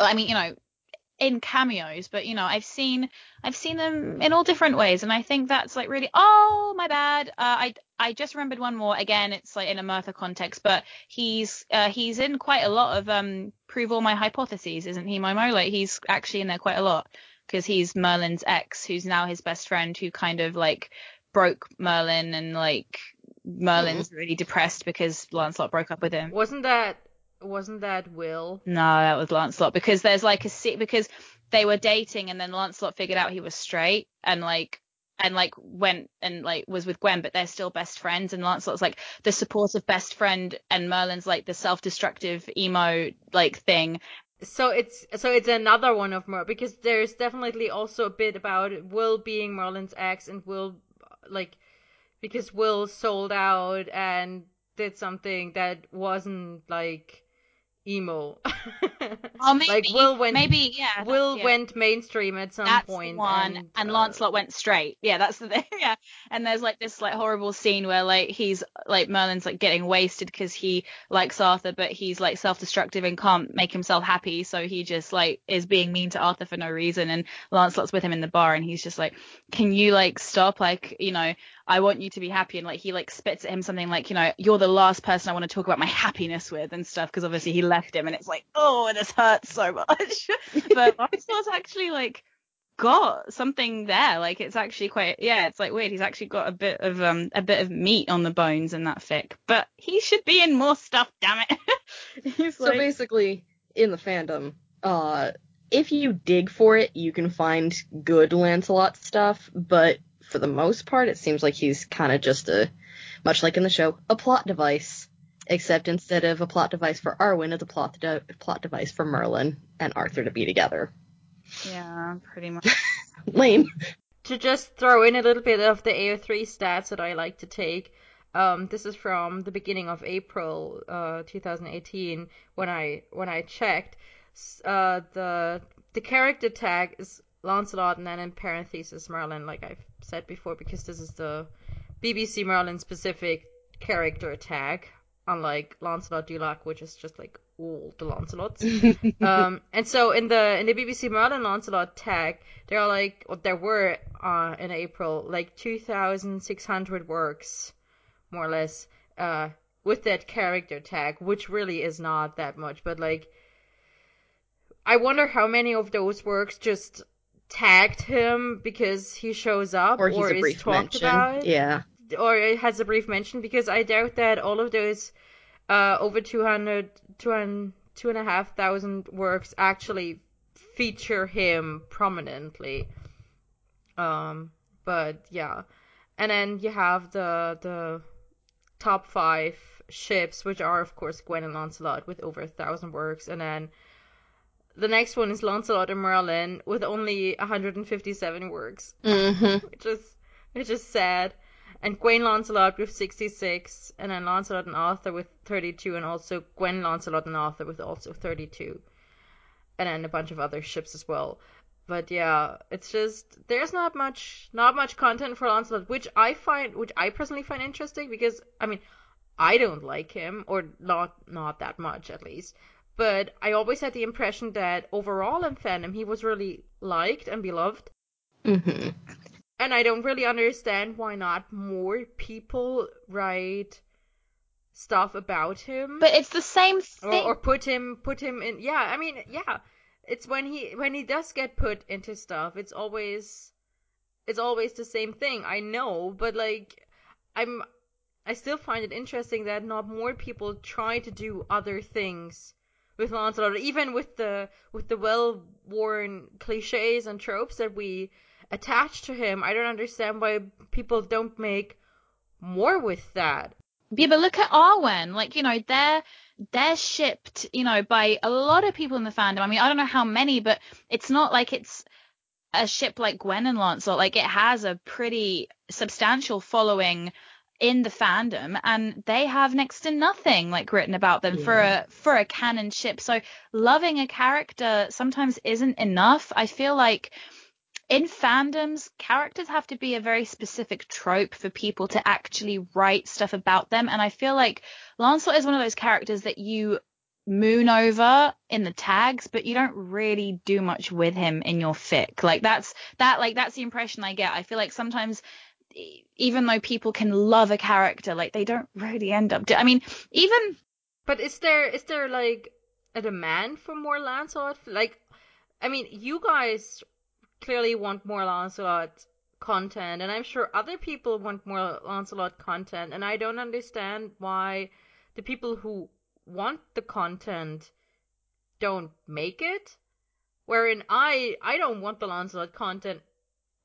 i mean you know in cameos but you know i've seen i've seen them in all different ways and i think that's like really oh my bad. Uh, i i just remembered one more. Again it's like in a Merthur context but he's uh, he's in quite a lot of um prove all my hypotheses isn't he momo? Like he's actually in there quite a lot because he's Merlin's ex, who's now his best friend, who kind of like broke Merlin and like Merlin's mm-hmm. really depressed because Lancelot broke up with him. Wasn't that wasn't that Will? No, that was Lancelot because there's like a because they were dating and then Lancelot figured out he was straight and like and like went and like was with Gwen, but they're still best friends. And Lancelot's like the supportive best friend, and Merlin's like the self-destructive emo like thing so it's so it's another one of Merlin because there's definitely also a bit about Will being Merlin's ex and Will like because Will sold out and did something that wasn't like emo. oh, maybe, like Will went maybe yeah. Will yeah. went mainstream at some that's point one, and, and uh, Lancelot went straight. Yeah, that's the thing. Yeah, and there's like this like horrible scene where like he's like Merlin's like getting wasted because he likes Arthur, but he's like self-destructive and can't make himself happy, so he just like is being mean to Arthur for no reason. And Lancelot's with him in the bar, and he's just like, "Can you like stop? Like you know." I want you to be happy. And like he like spits at him something like, you know, you're the last person I want to talk about my happiness with and stuff because obviously he left him and it's like, oh, and this hurts so much. but Lancelot's actually like got something there. Like it's actually quite yeah, it's like weird. He's actually got a bit of um a bit of meat on the bones in that fic. But he should be in more stuff, damn it. so like... basically in the fandom, uh if you dig for it, you can find good Lancelot stuff, but for the most part, it seems like he's kind of just a, much like in the show, a plot device. Except instead of a plot device for Arwen, it's a plot de- plot device for Merlin and Arthur to be together. Yeah, pretty much. Lame. To just throw in a little bit of the AO3 stats that I like to take. Um, this is from the beginning of April, uh, 2018, when I when I checked. Uh, the the character tag is Lancelot and then in parentheses Merlin, like I've said before, because this is the BBC Merlin specific character tag, unlike Lancelot du Lac, which is just like all the Lancelots. um, and so in the in the BBC Merlin Lancelot tag, there are like, or there were uh, in April like 2,600 works, more or less, uh, with that character tag, which really is not that much, but like I wonder how many of those works just tagged him because he shows up Or he's a is talked mention. about Yeah. or it has a brief mention because I doubt that all of those uh, over 200, 200, two and a half thousand works actually feature him prominently. Um, but yeah, and then you have the the top five ships, which are of course Gwen and Lancelot with over a thousand works, and then the next one is Lancelot and Merlin with only 157 works Mm-hmm. which is which is sad. And Gwen Lancelot with 66, and then Lancelot and Arthur with 32, and also Gwen Lancelot and Arthur with also 32, and then a bunch of other ships as well. But yeah, it's just there's not much not much content for Lancelot, which I find which I personally find interesting because I mean I don't like him or not not that much at least. But I always had the impression that overall in fandom he was really liked and beloved Mm-hmm. and I don't really understand why not more people write stuff about him But it's the same or, thing. or put him put him in yeah I mean yeah it's when he when he does get put into stuff it's always it's always the same thing I know but like I'm I still find it interesting that not more people try to do other things with Lancelot even with the with the well worn cliches and tropes that we attach to him I don't understand why people don't make more with that Yeah, but look at Arwen. Like, you know, they're they're shipped, you know, by a lot of people in the fandom. I mean, I don't know how many, but it's not like it's a ship like Gwen and Lancelot. Like, it has a pretty substantial following in the fandom, and they have next to nothing like written about them for a for a canon ship. So loving a character sometimes isn't enough. I feel like in fandoms, characters have to be a very specific trope for people to actually write stuff about them. And I feel like Lancelot is one of those characters that you moon over in the tags, but you don't really do much with him in your fic. Like that's that like that's the impression I get. I feel like sometimes even though people can love a character, like they don't really end up. Do- I mean, even But is there is there like a demand for more Lancelot? Like, I mean, you guys clearly want more Lancelot content, and I'm sure other people want more Lancelot content, and I don't understand why the people who want the content don't make it. Wherein I I don't want the Lancelot content,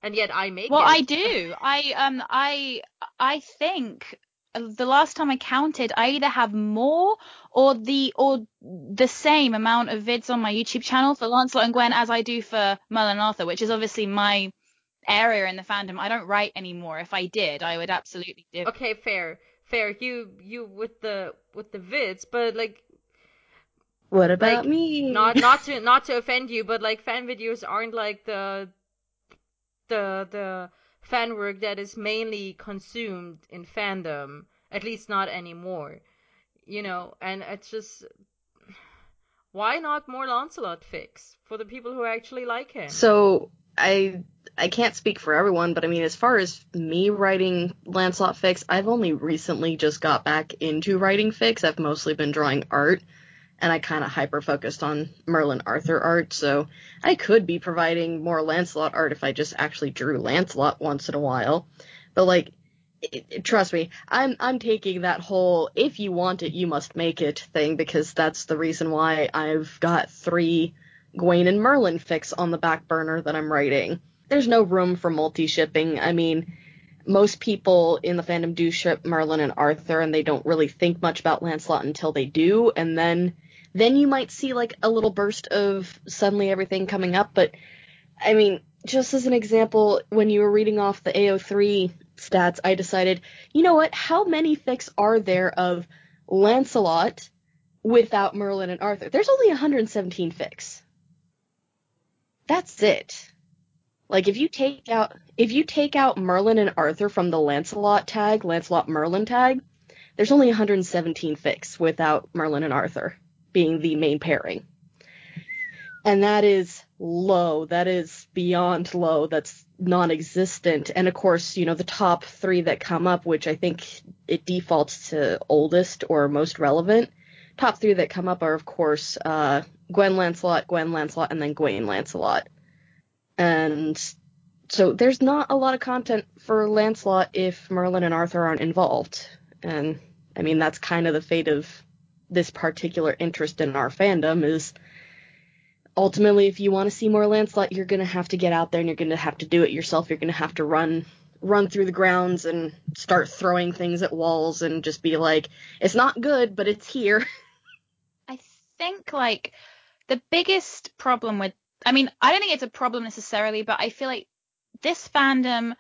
and yet I make Well, it. I do. I um I I think the last time I counted, I either have more or the or the same amount of vids on my YouTube channel for Lancelot and Gwen as I do for Merlin and Arthur, which is obviously my area in the fandom. I don't write anymore. If I did, I would absolutely do. Okay, fair, fair. You you with the with the vids, but like What about Like, me? not not to not to offend you, but like fan videos aren't like the the the fan work that is mainly consumed in fandom, at least not anymore. You know, and it's just why not more Lancelot fics for the people who actually like him? So I I can't speak for everyone, but I mean, as far as me writing Lancelot fics, I've only recently just got back into writing fix. I've mostly been drawing art, and I kind of hyper focused on Merlin Arthur art. So I could be providing more Lancelot art if I just actually drew Lancelot once in a while. But like, it, it- trust me, I'm I'm taking that whole "if you want it, you must make it" thing because that's the reason why I've got three Gwaine and Merlin fics on the back burner that I'm writing. There's no room for multi shipping. I mean, most people in the fandom do ship Merlin and Arthur, and they don't really think much about Lancelot until they do, and then then you might see like a little burst of suddenly everything coming up. But I mean, just as an example, when you were reading off the AO3 stats, I decided, you know what? How many fics are there of Lancelot without Merlin and Arthur? There's only 117 fics. That's it. Like if you take out if you take out Merlin and Arthur from the Lancelot tag, Lancelot Merlin tag, there's only 117 fics without Merlin and Arthur being the main pairing. And that is low. That is beyond low. That's non-existent. And of course, you know, the top three that come up, which I think it defaults to oldest or most relevant. Top three that come up are, of course, uh, Gwen Lancelot, Gwen Lancelot, and then Gawain Lancelot. And so there's not a lot of content for Lancelot if Merlin and Arthur aren't involved. And I mean, that's kind of the fate of this particular interest in our fandom is ultimately if you want to see more Lancelot, you're to have to get out there and you're to have to do it yourself. You're to have to run run through the grounds and start throwing things at walls and just be like, it's not good, but it's here. I think like the biggest problem with I mean, I don't think it's a problem necessarily, but I feel like this fandom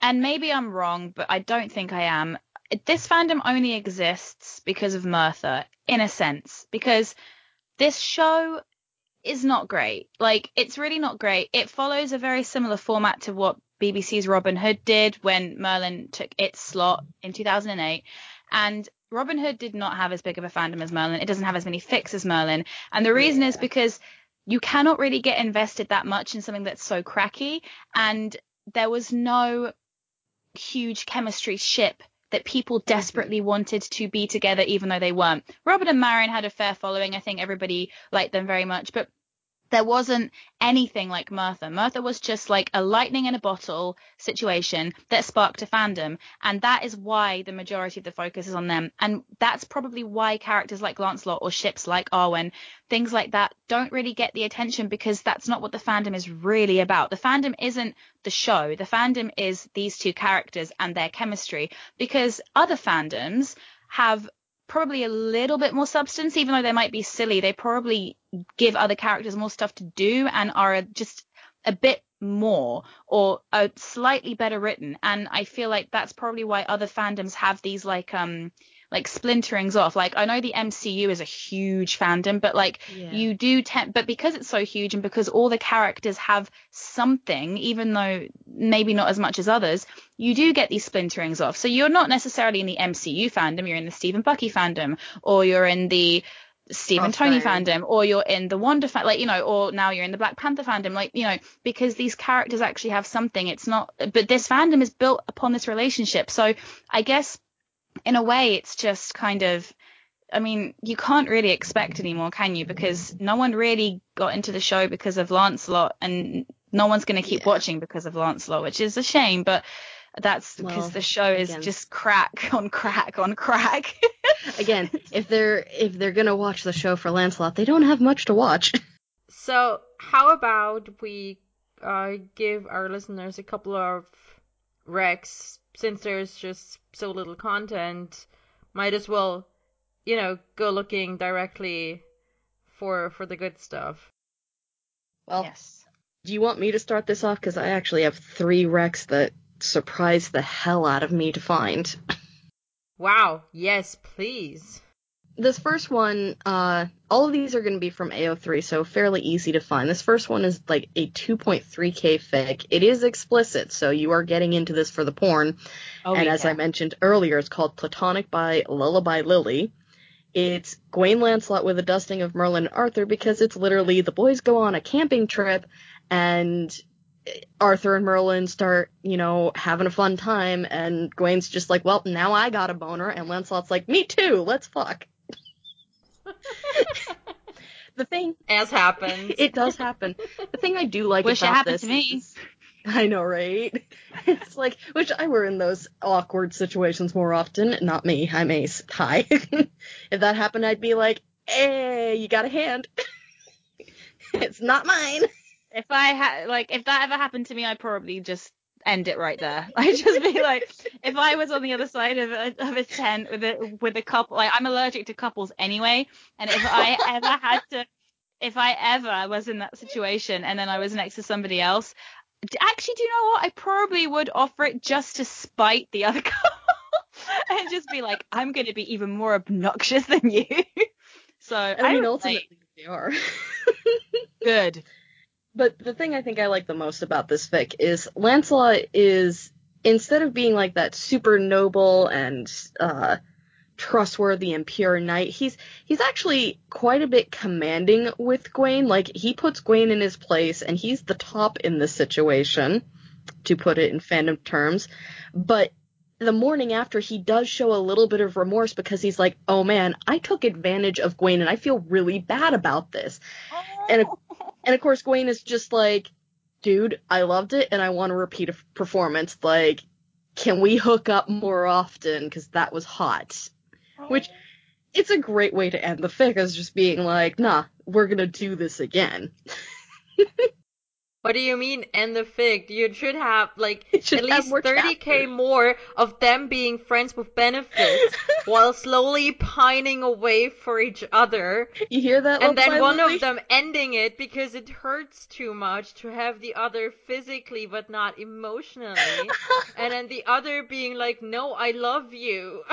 and maybe I'm wrong, but I don't think I am. This fandom only exists because of Merthur, in a sense, because this show is not great. Like, it's really not great. It follows a very similar format to what BBC's Robin Hood did when Merlin took its slot in 2008. And Robin Hood did not have as big of a fandom as Merlin. It doesn't have as many fics as Merlin. And the reason yeah. is because you cannot really get invested that much in something that's so cracky. And there was no huge chemistry ship that people desperately wanted to be together even though they weren't. Robert and Marion had a fair following. I think everybody liked them very much, but there wasn't anything like Merthur. Merthur was just like a lightning in a bottle situation that sparked a fandom. And that is why the majority of the focus is on them. And that's probably why characters like Lancelot or ships like Arwen, things like that, don't really get the attention because that's not what the fandom is really about. The fandom isn't the show. The fandom is these two characters and their chemistry because other fandoms have probably a little bit more substance, even though they might be silly. They probably give other characters more stuff to do and are just a bit more or are slightly better written. And I feel like that's probably why other fandoms have these like um like splinterings off. Like I know the MCU is a huge fandom, but like yeah. you do tend, but because it's so huge and because all the characters have something, even though maybe not as much as others, you do get these splinterings off. So you're not necessarily in the MCU fandom, you're in the Steve and Bucky fandom, or you're in the Steve and Tony fandom, or you're in the Wonder fan, like you know, or now you're in the Black Panther fandom, like you know, because these characters actually have something. It's not, but this fandom is built upon this relationship. So I guess in a way, it's just kind of, I mean, you can't really expect anymore, can you? Because no one really got into the show because of Lancelot, and no one's going to keep yeah. watching because of Lancelot, which is a shame, but that's because well, the show is again. just crack on crack on crack. again, if they're if they're gonna watch the show for Lancelot, they don't have much to watch. So how about we uh, give our listeners a couple of recs since there's just so little content, might as well, you know, go looking directly for for the good stuff. Well, yes. do you want me to start this off? Because I actually have three recs that surprised the hell out of me to find. Wow. Yes, please this first one, uh, all of these are going to be from AO3, so fairly easy to find. This first one is like a 2.3k fic. It is explicit, so you are getting into this for the porn. Oh, and yeah. as I mentioned earlier, it's called Platonic by Lullaby Lily. It's Gawain Lancelot with a dusting of Merlin and Arthur because it's literally the boys go on a camping trip and Arthur and Merlin start, you know, having a fun time, and Gawain's just like, well, now I got a boner, and Lancelot's like, me too, let's fuck. the thing as happens. It does happen. The thing I do like Wish about it happened this to me. Is, I know, right? It's like wish I were in those awkward situations more often. Not me. I'm Ace. Hi. if that happened, I'd be like, "Hey, you got a hand? it's not mine." If I had like, if that ever happened to me, I'd probably just end it right there. I'd just be like, if I was on the other side of a, of a tent with a with a couple, like I'm allergic to couples anyway, and if I ever had to, if I ever was in that situation and then I was next to somebody else, actually, do you know what? I probably would offer it just to spite the other couple, and just be like, I'm going to be even more obnoxious than you. so I, I mean, ultimately they are. Good. But the thing I think I like the most about this fic is Lancelot is instead of being like that super noble and uh, trustworthy and pure knight. He's he's actually quite a bit commanding with Gwaine. Like he puts Gwaine in his place and he's the top in this situation, to put it in fandom terms. But the morning after he does show a little bit of remorse because he's like, "Oh man, I took advantage of Gwaine and I feel really bad about this." And and of course Gwaine is just like, "Dude, I loved it and I want to repeat a performance. Like, can we hook up more often cuz that was hot." Which oh. it's a great way to end the fic as just being like, "Nah, we're going to do this again." What do you mean end the fic? You should have like should at least 30k more of them being friends with benefits while slowly pining away for each other. You hear that? And then one of them ending it because it hurts too much to have the other physically but not emotionally. and then the other being like, no, I love you.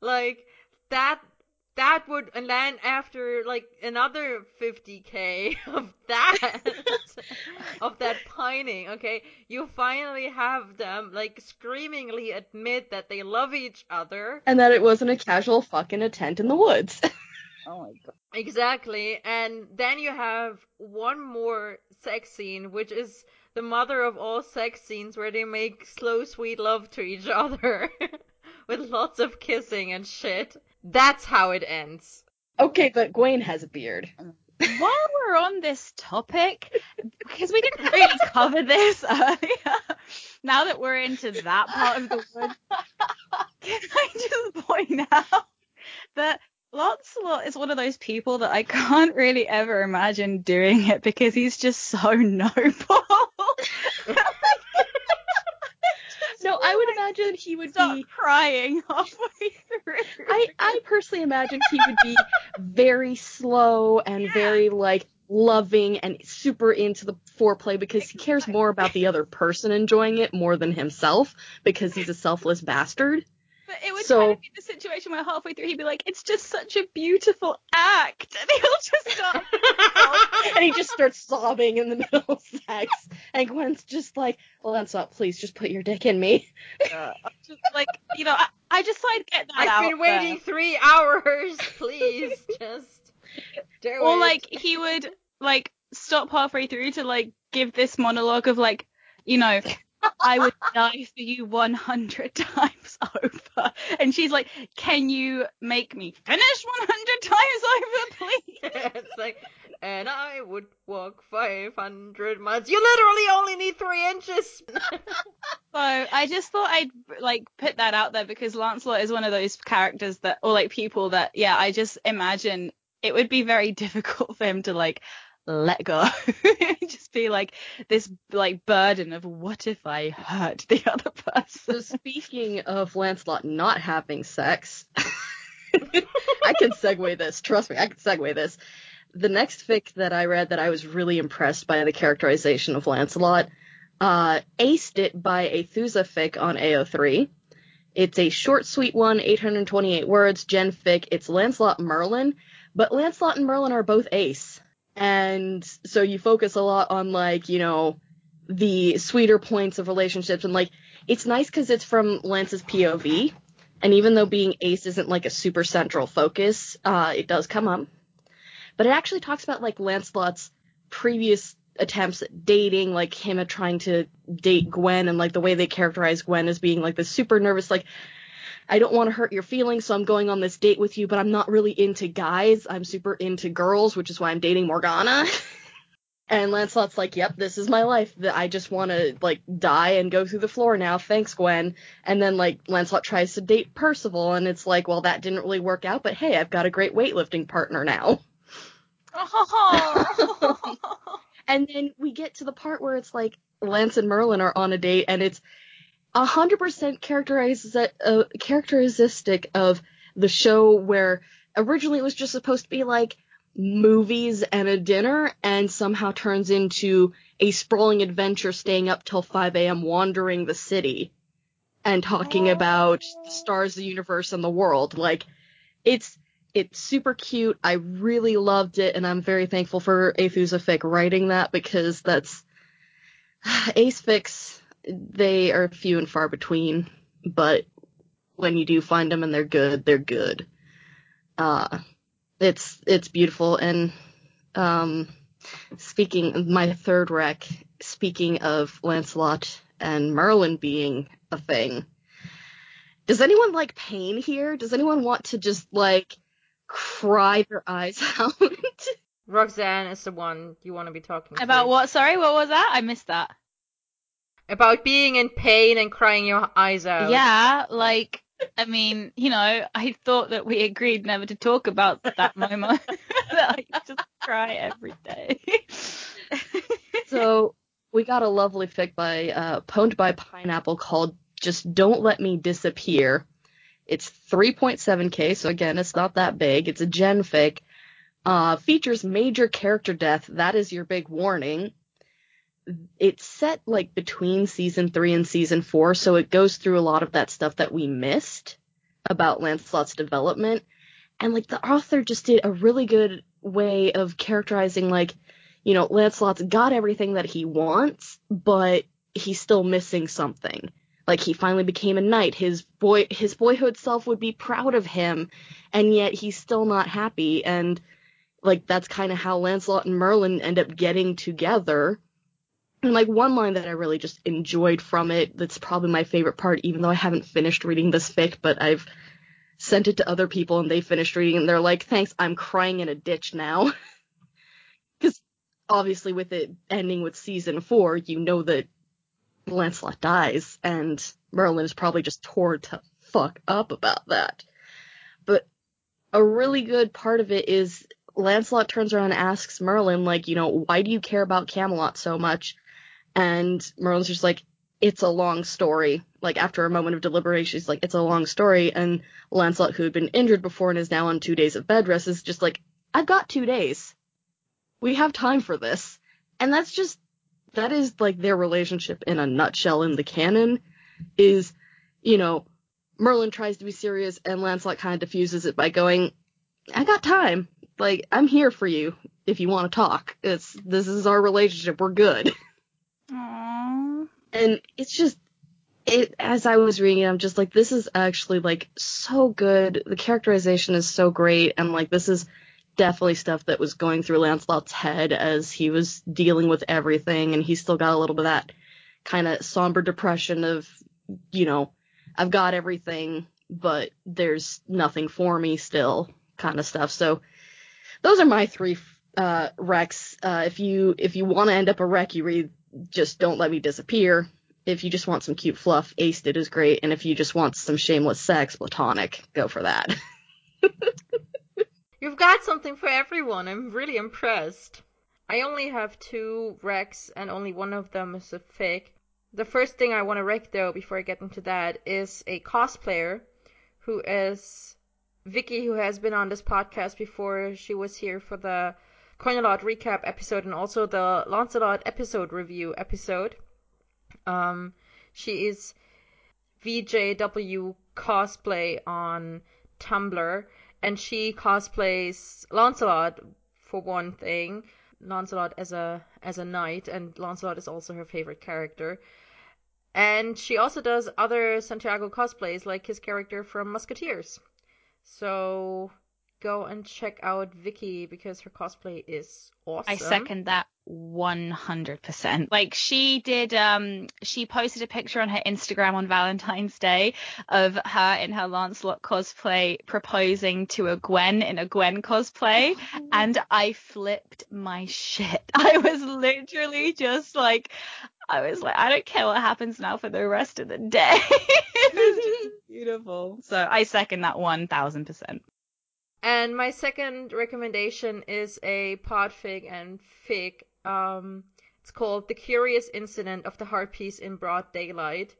like, that, that would, and then after like another 50k of that, of that pining, okay, you finally have them like screamingly admit that they love each other. and that it wasn't a casual fuck in a tent in the woods. Oh my god. Exactly. And then you have one more sex scene, which is the mother of all sex scenes where they make slow, sweet love to each other with lots of kissing and shit. That's how it ends. okay, but Gwaine has a beard. While we're on this topic, because we didn't really cover this earlier, now that we're into that part of the wood, can I just point out that Lancelot is one of those people that I can't really ever imagine doing it because he's just so noble. No, I would imagine he would Start be. crying halfway through. I, I personally imagine he would be very slow and very like loving and super into the foreplay because he cares more about the other person enjoying it more than himself because he's a selfless bastard. But it would So- kind of be the situation where halfway through he'd be like, "It's just such a beautiful act," and he'll just start. and he just starts sobbing in the middle of sex. And Gwen's just like, Lancelot, please just put your dick in me. just like, you know, I, I just thought I'd get that I've out been waiting there. three hours. Please, just do Or it. like he would like stop halfway through to like give this monologue of like, you know. I would die for you 100 times over. And she's like, Can you make me finish 100 times over, please? it's like, and I would walk 500 miles. You literally only need three inches. So I just thought I'd like put that out there because Lancelot is one of those characters that, or like people that, yeah, I just imagine it would be very difficult for him to like let go. just be like this like burden of what if I hurt the other So person? speaking of Lancelot not having sex, I can segue this. Trust me, I can segue this. The next fic that I read that I was really impressed by the characterization of Lancelot, uh, aced it by a Thusa fic on AO3. It's a short, sweet one, 828 words, gen fic. It's Lancelot Merlin, but Lancelot and Merlin are both ace. And so you focus a lot on like, you know, the sweeter points of relationships and like it's nice because it's from Lance's POV, and even though being ace isn't like a super central focus, uh, it does come up. But it actually talks about like Lancelot's previous attempts at dating, like him at trying to date Gwen, and like the way they characterize Gwen as being like the super nervous, like I don't want to hurt your feelings, so I'm going on this date with you, but I'm not really into guys. I'm super into girls, which is why I'm dating Morgana. And Lancelot's like, "Yep, this is my life. That I just want to like die and go through the floor now. Thanks, Gwen." And then like Lancelot tries to date Percival, and it's like, "Well, that didn't really work out, but hey, I've got a great weightlifting partner now." And then we get to the part where it's like Lance and Merlin are on a date, and it's a hundred percent characterized uh, characteristic of the show where originally it was just supposed to be like movies and a dinner, and somehow turns into a sprawling adventure, staying up till 5 a.m. wandering the city and talking about the stars, the universe, and the world. Like it's it's super cute. I really loved it, and I'm very thankful for Athusa Fic writing that because that's Ace. They are few and far between, but when you do find them and they're good, they're good. Uh, it's it's beautiful and um, speaking my third rec. Speaking of Lancelot and Merlin being a thing, does anyone like pain here? Does anyone want to just like cry their eyes out? Roxanne is the one you want to be talking About to. what? Sorry, what was that? I missed that. About being in pain and crying your eyes out. Yeah, like I mean, you know, I thought that we agreed never to talk about that moment. that I just cry every day. so we got a lovely fic by uh, Pwned by Pineapple called "Just Don't Let Me Disappear." It's 3.7k, so again, it's not that big. It's a gen fic. Uh, features major character death. That is your big warning. It's set like between season three and season four, so it goes through a lot of that stuff that we missed about Lancelot's development. And like the author just did a really good way of characterizing like, you know, Lancelot's got everything that he wants, but he's still missing something. Like he finally became a knight. His boy his boyhood self would be proud of him, and yet he's still not happy. And like that's kind of how Lancelot and Merlin end up getting together. And like one line that I really just enjoyed from it, that's probably my favorite part, even though I haven't finished reading this fic, but I've sent it to other people and they finished reading and they're like, thanks, I'm crying in a ditch now. Because obviously with it ending with season four, you know that Lancelot dies and Merlin is probably just tore to fuck up about that. But a really good part of it is Lancelot turns around and asks Merlin, like, you know, why do you care about Camelot so much? And Merlin's just like, it's a long story. Like after a moment of deliberation, he's like, it's a long story. And Lancelot, who had been injured before and is now on two days of bed rest, is just like, I've got two days. We have time for this. And that's just, that is like their relationship in a nutshell in the canon is, you know, Merlin tries to be serious and Lancelot kind of diffuses it by going, I got time. Like, I'm here for you if you want to talk. It's, this is our relationship. We're good. Aww. and it's just it as I was reading it, I'm just like, this is actually like so good. The characterization is so great, and like this is definitely stuff that was going through Lancelot's head as he was dealing with everything, and he's still got a little bit of that kind of somber depression of, you know, I've got everything, but there's nothing for me still, kind of stuff. So those are my three uh, recs. Uh, if you if you want to end up a wreck, you read just don't let me disappear. If you just want some cute fluff, Aced It is great. And if you just want some shameless sex, Platonic, go for that. You've got something for everyone. I'm really impressed. I only have two recs, and only one of them is a fake. The first thing I want to rec, though, before I get into that, is a cosplayer who is Vicky, who has been on this podcast before. She was here for the Coinalot recap episode and also the Lancelot episode review episode. Um, she is VJW cosplay on Tumblr, and she cosplays Lancelot for one thing. Lancelot as a as a knight, and Lancelot is also her favorite character. And she also does other Santiago cosplays, like his character from Musketeers. So go and check out Vicky because her cosplay is awesome. I second that 100%. Like she did um she posted a picture on her Instagram on Valentine's Day of her in her Lancelot cosplay proposing to a Gwen in a Gwen cosplay and I flipped my shit. I was literally just like I was like I don't care what happens now for the rest of the day. it was just beautiful. So I second that 1000%. And my second recommendation is a podfic and fic. Um, it's called The Curious Incident of the Harpies in Broad Daylight.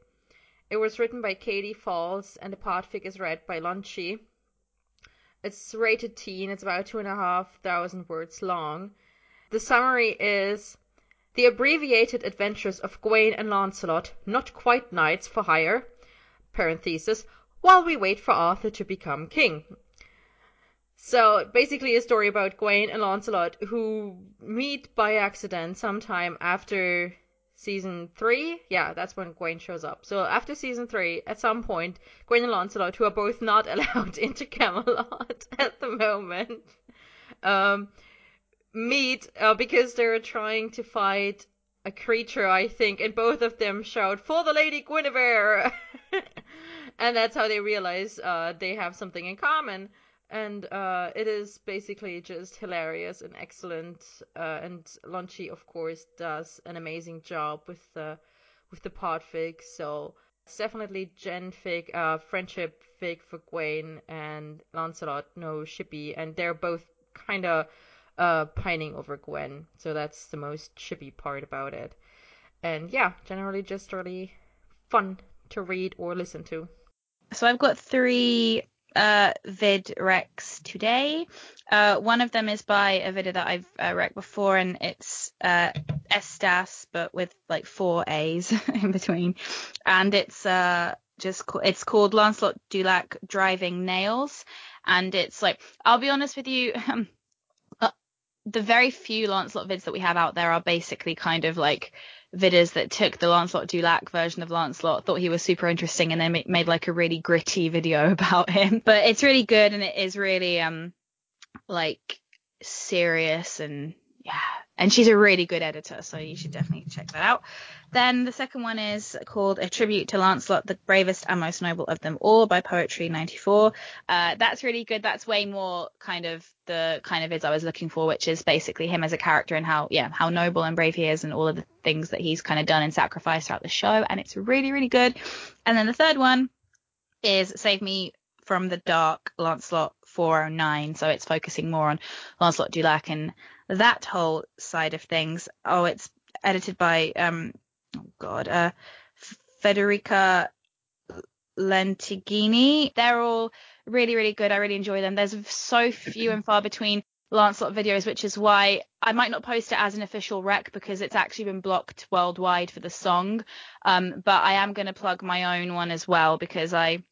It was written by Katie Falls, and the podfic is read by Lunchy. It's rated teen, it's about two and a half thousand words long. The summary is The abbreviated adventures of Gawain and Lancelot, not quite knights for hire, parenthesis, while we wait for Arthur to become king. So basically a story about Gawain and Lancelot who meet by accident sometime after season three, yeah, that's when Gwaine shows up. So after season three, at some point, Gwaine and Lancelot, who are both not allowed into Camelot at the moment, um, meet uh, because they're trying to fight a creature, I think, and both of them shout, For the Lady Guinevere! and that's how they realize uh, they have something in common. And uh, it is basically just hilarious and excellent. Uh, and Lonchi, of course, does an amazing job with the with the pod fic. So it's definitely Gen uh, friendship fic for Gwaine and Lancelot, no shippy, and they're both kind of uh, pining over Gwen. So that's the most shippy part about it. And yeah, generally just really fun to read or listen to. So I've got three uh, vid recs today. Uh, one of them is by a video that I've uh, before, and it's uh, Estas, but with like four A's in between, and it's uh just it's called Lancelot du Lac Driving Nails, and it's like I'll be honest with you. Um, uh, the very few Lancelot vids that we have out there are basically kind of like vids that took the Lancelot du Lac version of Lancelot, thought he was super interesting, and then made like a really gritty video about him. But it's really good, and it is really um like serious and yeah. And she's a really good editor, so you should definitely check that out. Then the second one is called A Tribute to Lancelot, the Bravest and Most Noble of Them All by Poetry 94. Uh, that's really good. That's way more kind of the kind of vids I was looking for, which is basically him as a character and how, yeah, how noble and brave he is and all of the things that he's kind of done and sacrificed throughout the show. And it's really, really good. And then the third one is Save Me from the Dark, Lancelot 409. So it's focusing more on Lancelot du Lac and that whole side of things. Oh, it's edited by um oh god, uh Federica Lentighini. They're all really, really good. I really enjoy them. There's so few and far between Lancelot videos, which is why I might not post it as an official rec because it's actually been blocked worldwide for the song. Um, but I am going to plug my own one as well because I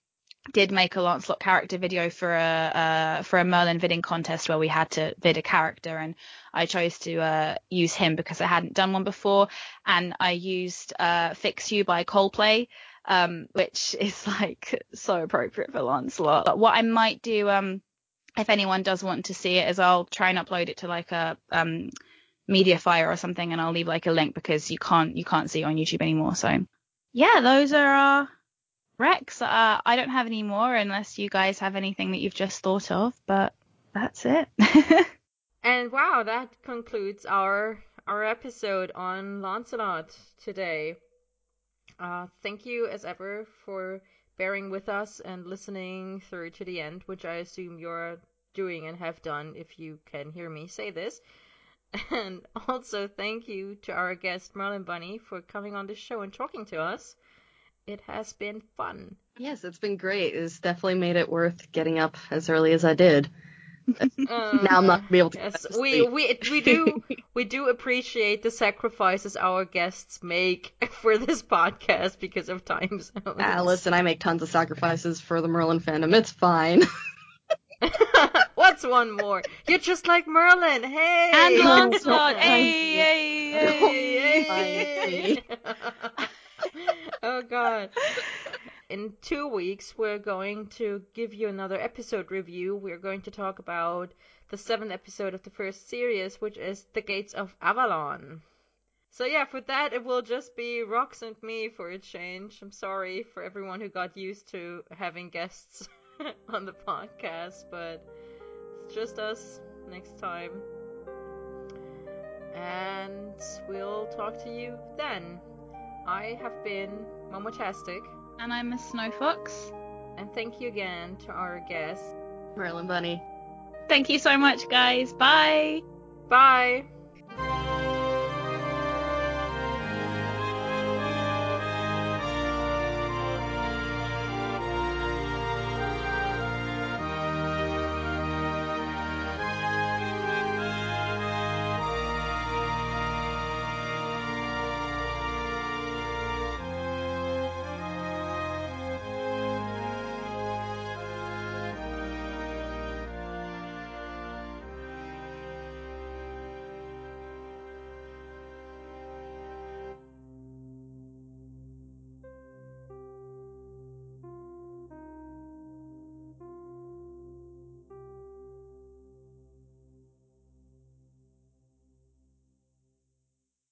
did make a Lancelot character video for a uh, for a Merlin vidding contest where we had to vid a character, and I chose to uh, use him because I hadn't done one before, and I used uh, "Fix You" by Coldplay, um, which is like so appropriate for Lancelot. But what I might do, um, if anyone does want to see it, is I'll try and upload it to like a um, MediaFire or something, and I'll leave like a link because you can't you can't see it on YouTube anymore. So yeah, those are our recs, uh, I don't have any more unless you guys have anything that you've just thought of, but that's it. and wow, that concludes our our episode on Lancelot today. Uh, thank you as ever for bearing with us and listening through to the end, which I assume you're doing and have done if you can hear me say this. And also thank you to our guest Merlin Bunny for coming on the show and talking to us it has been fun. Yes, it's been great. It's definitely made it worth getting up as early as I did. Uh, now I'm not gonna be able to. Yes, we we we do we do appreciate the sacrifices our guests make for this podcast because of time zones. Ah, listen, I make tons of sacrifices for the Merlin fandom. It's fine. What's one more? You're just like Merlin. Hey. And Lancelot. hey, hey, hey, hey. Oh god. In two weeks, we're going to give you another episode review. We're going to talk about the seventh episode of the first series, which is The Gates of Avalon. So yeah, for that it will just be Rox and me for a change. I'm sorry for everyone who got used to having guests on the podcast, but it's just us next time. And we'll talk to you then. I have been Momotastic. And I'm Miss Snowfox. And thank you again to our guest, Merlin Bunny. Thank you so much, guys. Bye. Bye.